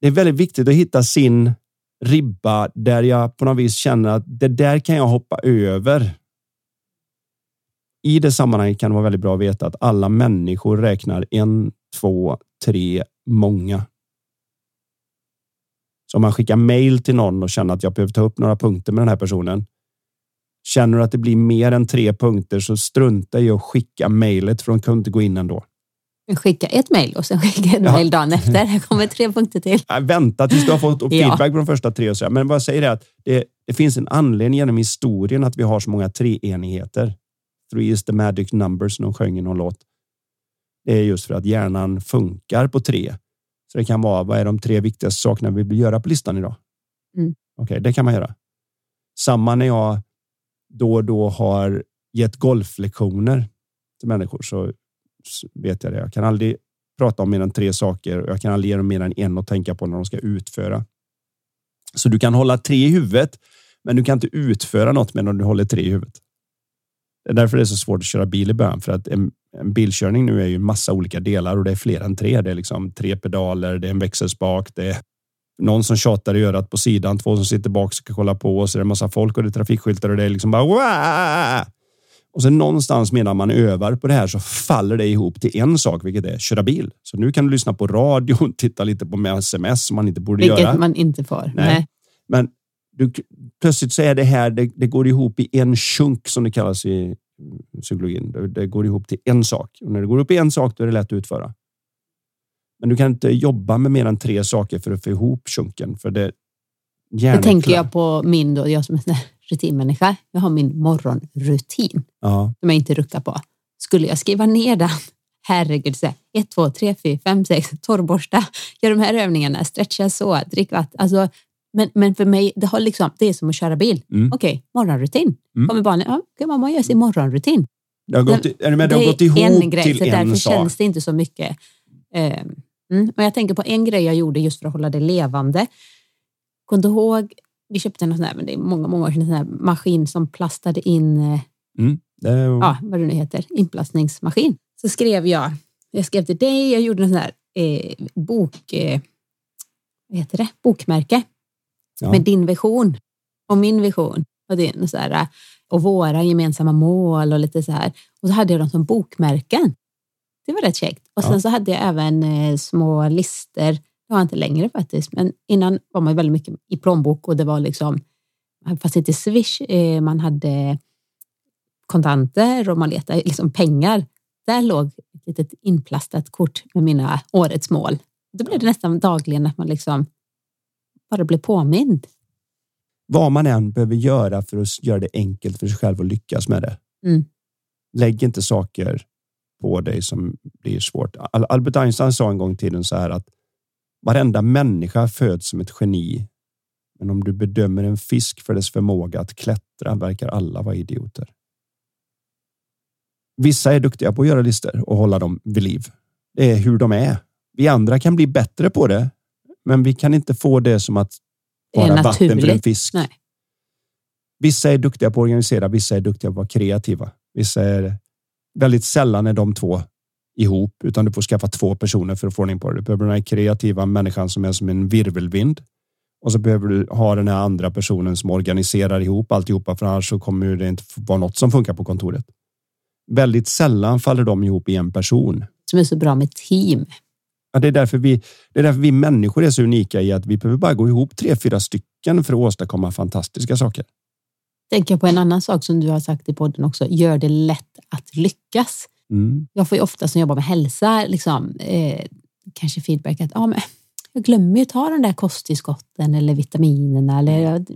Det är väldigt viktigt att hitta sin ribba där jag på något vis känner att det där kan jag hoppa över. I det sammanhanget kan det vara väldigt bra att veta att alla människor räknar en, två, tre, många. Så om man skickar mail till någon och känner att jag behöver ta upp några punkter med den här personen. Känner du att det blir mer än tre punkter så strunta i att skicka mejlet för de kan inte gå in ändå. Skicka ett mejl och sen skicka ett Ja. mejl dagen efter. Här kommer tre punkter till. Nej, Vänta tills du har fått Ja. feedback på de första tre. Och så. Men vad jag säger är att det, det finns en anledning genom historien att vi har så många treenigheter. Three is the magic number som de sjöng i någon låt. Det är just för att hjärnan funkar på tre. Så det kan vara, vad är de tre viktigaste sakerna vi vill göra på listan idag? Mm. Okej, det kan man göra. Samma när jag då och då har gett golflektioner till människor så vet jag det. Jag kan aldrig prata om mer än tre saker och jag kan aldrig ge dem mer än en att tänka på när de ska utföra. Så du kan hålla tre i huvudet, men du kan inte utföra något medan du håller tre i huvudet. Det är därför det är så svårt att köra bil i början, för att en, en bilkörning nu är ju massa olika delar och det är fler än tre. Det är liksom tre pedaler, det är en växelspak, det är någon som tjatar i örat på sidan, två som sitter bak och ska kolla på och så är det massa folk och det är trafikskyltar och det är liksom bara Wah! Och sen någonstans medan man övar på det här så faller det ihop till en sak, vilket är köra bil. Så nu kan du lyssna på radio, titta lite på med sms som man inte borde Vilket göra. man inte får. Nej. Nej. Men du, plötsligt så är det här, det, det går ihop i en chunk som det kallas i psykologin. Det, det går ihop till en sak. Och när det går ihop i en sak då är det lätt att utföra. Men du kan inte jobba med mer än tre saker för att få ihop chunken. För det, Det tänker jag på min, då, jag som är rutinmänniska. Jag har min morgonrutin Ja, som jag inte ruckar på. Skulle jag skriva ner den, herregud, så här, ett, två, tre, fyra, fem, sex, torrborsta, gör de här övningarna, stretcha så, drick vatten. Alltså, men, men för mig, det, har liksom, det är som att köra bil. Mm. Okej, morgonrutin. Mm. Kommer barnen, ja, okej, mamma gör sin morgonrutin. det har gått, är du med? Det har är gått ihop en grej, till så en därför sak. känns det inte så mycket. Eh, mm. Men jag tänker på en grej jag gjorde just för att hålla det levande. Kom du ihåg, vi köpte en sån här, men det är många, många år sedan, en sån här maskin som plastade in, eh, Mm. Är, ja, vad det nu heter, inplastningsmaskin. Så skrev jag, jag skrev till dig, jag gjorde en sån här eh, bok, eh, vad heter det, bokmärke Ja. med din vision och min vision och din så här, eh, och våra gemensamma mål och lite så här. Och så hade jag dem som bokmärken. Det var rätt käckt. Och sen Ja. så hade jag även eh, små lister. Det har jag inte längre faktiskt, men innan var man väldigt mycket i plånbok och det var liksom, fast inte swish, eh, man hade kontanter och man letade liksom pengar. Där låg ett litet inplastat kort med mina årets mål. Då blev det nästan dagligen att man liksom bara blev påmind. vad man än behöver göra för att göra det enkelt för sig själv att lyckas med det. Mm. Lägg inte saker på dig som blir svårt. Al- Albert Einstein sa en gång i tiden så här att varenda människa föds som ett geni. Men om du bedömer en fisk för dess förmåga att klättra verkar alla vara idioter. Vissa är duktiga på att göra listor och hålla dem vid liv. Det är hur de är. Vi andra kan bli bättre på det, men vi kan inte få det som att vara vatten för en fisk. Nej. Vissa är duktiga på att organisera, vissa är duktiga på att vara kreativa. Vissa är väldigt sällan är de två ihop, utan du får skaffa två personer för att få ordning på det. Du behöver den här kreativa människan som är som en virvelvind. Och så behöver du ha den här andra personen som organiserar ihop alltihopa, för annars så kommer det inte vara något som funkar på kontoret. Väldigt sällan faller de ihop i en person. Som är så bra med team. Ja, det, är därför vi, det är därför vi människor är så unika i att vi behöver bara gå ihop tre, fyra stycken för att åstadkomma fantastiska saker. Tänker på en annan sak som du har sagt i podden också. Gör det lätt att lyckas. Mm. Jag får ju ofta som jobbar med hälsa liksom, eh, kanske feedback att ah, men, jag glömmer ju ta den där kosttillskotten eller vitaminerna eller jag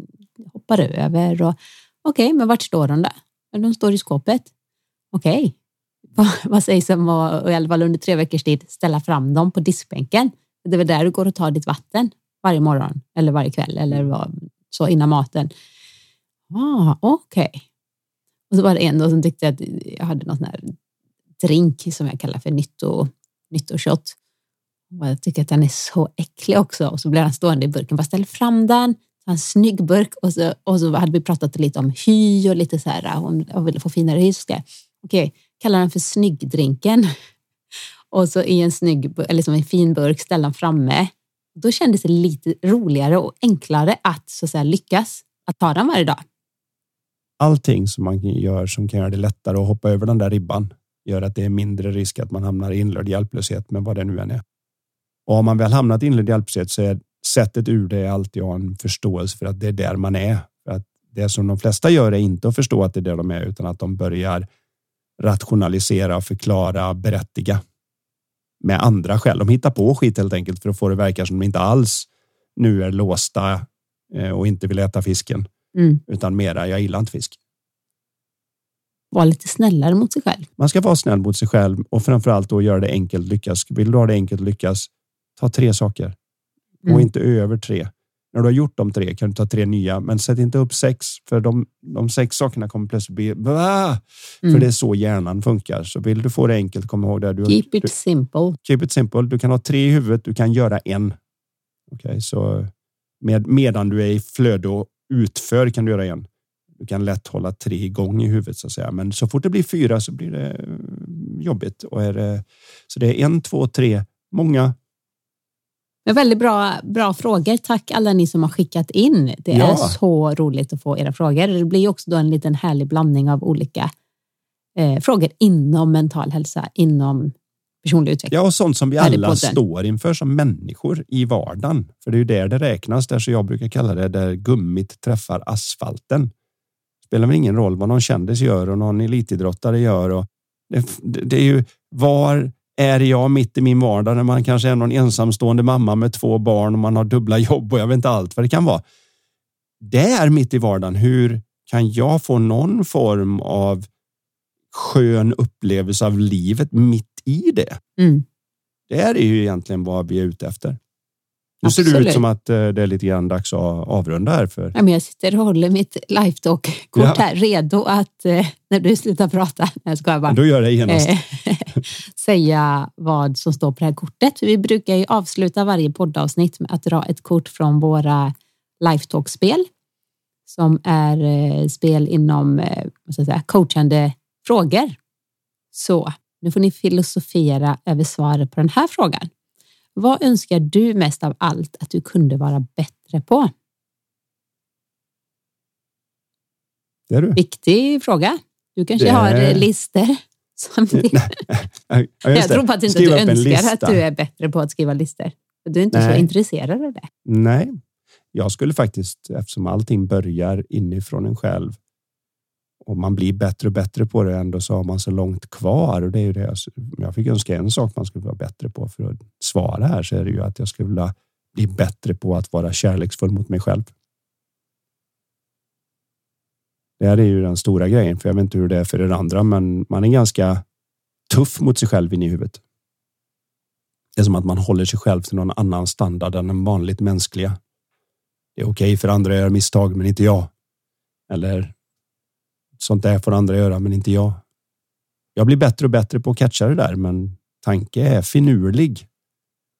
hoppar över. Okej, men vart står de? Ja, De står i skåpet. Okej, vad, vad sägs om att i alla fall under tre veckors tid ställa fram dem på diskbänken? Det är väl där du går och tar ditt vatten varje morgon eller varje kväll eller vad, så innan maten. Ah, Okej. Och så var det en då som tyckte att jag hade någon sån här drink som jag kallar för nytto, nyttoshot. Och jag tycker att den är så äcklig också. Och så blev han stående i burken. Bara ställ fram den. Så en snygg burk. Och så, och så hade vi pratat lite om hy och lite så här. Hon, hon ville få finare hy. Så ska jag, Okej, kalla den för snyggdrinken. Och så i en snygg, eller som en fin burk ställa den framme. Då kändes det lite roligare och enklare att så att säga, lyckas att ta den varje dag. allting som man gör som kan göra det lättare att hoppa över den där ribban gör att det är mindre risk att man hamnar i inlärd hjälplöshet med vad det nu än är. Och har man väl hamnat i inlärd hjälplöshet så är sättet ur det alltid att ha en förståelse för att det är där man är. För att det som de flesta gör är inte att förstå att det är där de är utan att de börjar rationalisera, förklara, berättiga. med andra skäl. De hittar på skit helt enkelt för att få det verka som de inte alls nu är låsta eh, och inte vill äta fisken. Mm. Utan mera, jag gillar inte fisk. Vara lite snällare mot sig själv. Man ska vara snäll mot sig själv och framförallt då göra det enkelt lyckas. Vill du ha det enkelt lyckas, ta tre saker. Gå Mm. inte över tre. När du har gjort de tre kan du ta tre nya, men sätt inte upp sex för de, de sex sakerna kommer plötsligt bli blah, Mm. för det är så hjärnan funkar. Så vill du få det enkelt, kom ihåg det. Du, Keep du, it simple. keep it simple. Du kan ha tre i huvudet, du kan göra en. Okej, så med, medan du är i flöde och utför kan du göra en. Du kan lätt hålla tre igång i huvudet så att säga, men så fort det blir fyra så blir det eh, jobbigt. Och är det, så det är en, två, tre, många. Men väldigt bra, bra frågor. Tack alla ni som har skickat in. Det är Ja. så roligt att få era frågor. Det blir också då en liten härlig blandning av olika eh, frågor inom mental hälsa, inom personlig utveckling. Ja, och sånt som vi alla står inför som människor i vardagen. För det är ju där det räknas, där så jag brukar kalla det där gummit träffar asfalten. Spelar väl ingen roll vad någon kändis gör och någon elitidrottare gör. Och det, det är ju var är jag mitt i min vardag när man kanske är någon ensamstående mamma med två barn och man har dubbla jobb och jag vet inte allt vad det kan vara. Där mitt i vardagen, hur kan jag få någon form av skön upplevelse av livet mitt i det? Mm. Det är ju egentligen vad vi är ute efter. Nu ser det ut som att eh, det är lite grann dags att avrunda här. För... Ja, men jag sitter och håller mitt lifetalk-kort Ja. här, redo att eh, när du slutar prata, jag skojar bara, Då gör det genast. eh, säga vad som står på det här kortet. Vi brukar ju avsluta varje poddavsnitt med att dra ett kort från våra lifetalk-spel som är spel inom ska säga, coachande frågor. Så nu får ni filosofera över svaret på den här frågan. Vad önskar du mest av allt att du kunde vara bättre på? Det är du. Viktig fråga. Du kanske Det- har eh, lister. Som Ja, jag tror att inte att du önskar att du är bättre på att skriva listor. Du är inte så Nej. intresserad av det. Nej, jag skulle faktiskt, eftersom allting börjar inifrån en själv och man blir bättre och bättre på det ändå så har man så långt kvar och det är ju det. jag- jag fick önska en sak man skulle vara bättre på för att svara här så är det ju att jag skulle vilja bli bättre på att vara kärleksfull mot mig själv. Det här är ju den stora grejen, för jag vet inte hur det är för er andra, men man är ganska tuff mot sig själv in i huvudet. Det är som att man håller sig själv till någon annan standard än den vanligt mänskliga. Det är okej för andra att göra misstag, men inte jag. Eller sånt där får andra göra, men inte jag. Jag blir bättre och bättre på att catcha det där, men tanke är finurlig.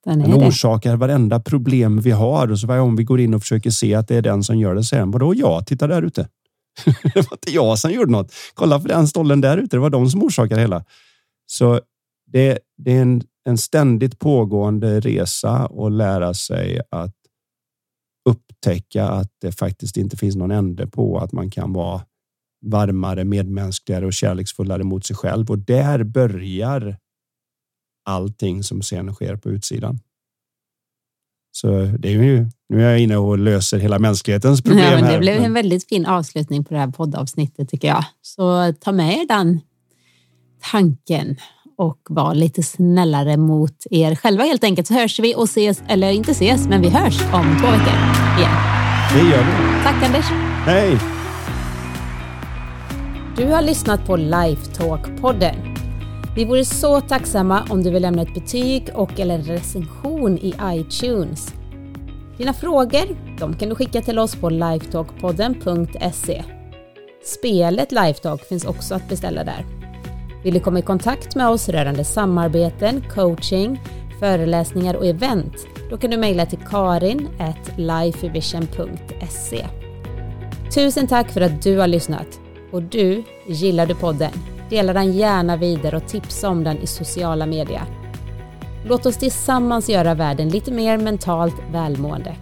Den Den det. orsakar varenda problem vi har och så varje gång vi går in och försöker se att det är den som gör det sen. Vadå jag? Titta där ute. det var inte jag som gjorde något. Kolla på den stollen där ute. Det var de som orsakade det hela. Så det, det är en, en ständigt pågående resa och lära sig att upptäcka att det faktiskt inte finns någon ände på att man kan vara varmare, medmänskligare och kärleksfullare mot sig själv. Och där börjar allting som sen sker på utsidan. Så det är ju, nu är jag inne och löser hela mänsklighetens problem Ja, men det här. blev en väldigt fin avslutning på det här poddavsnittet tycker jag. Så ta med er den tanken och var lite snällare mot er själva helt enkelt. Så hörs vi och ses, eller inte ses, men vi hörs om två veckor igen. Det gör vi. Tack Anders! Hej! Du har lyssnat på Lifetalk-podden. Vi vore så tacksamma om du vill lämna ett betyg och eller en recension i iTunes. Dina frågor de kan du skicka till oss på lifetalkpodden.se. Spelet Lifetalk finns också att beställa där. Vill du komma i kontakt med oss rörande samarbeten, coaching, föreläsningar och event? Då kan du mejla till karin lifevision.se. Tusen tack för att du har lyssnat. Och du, gillar du podden? Dela den gärna vidare och tipsa om den i sociala medier. Låt oss tillsammans göra världen lite mer mentalt välmående.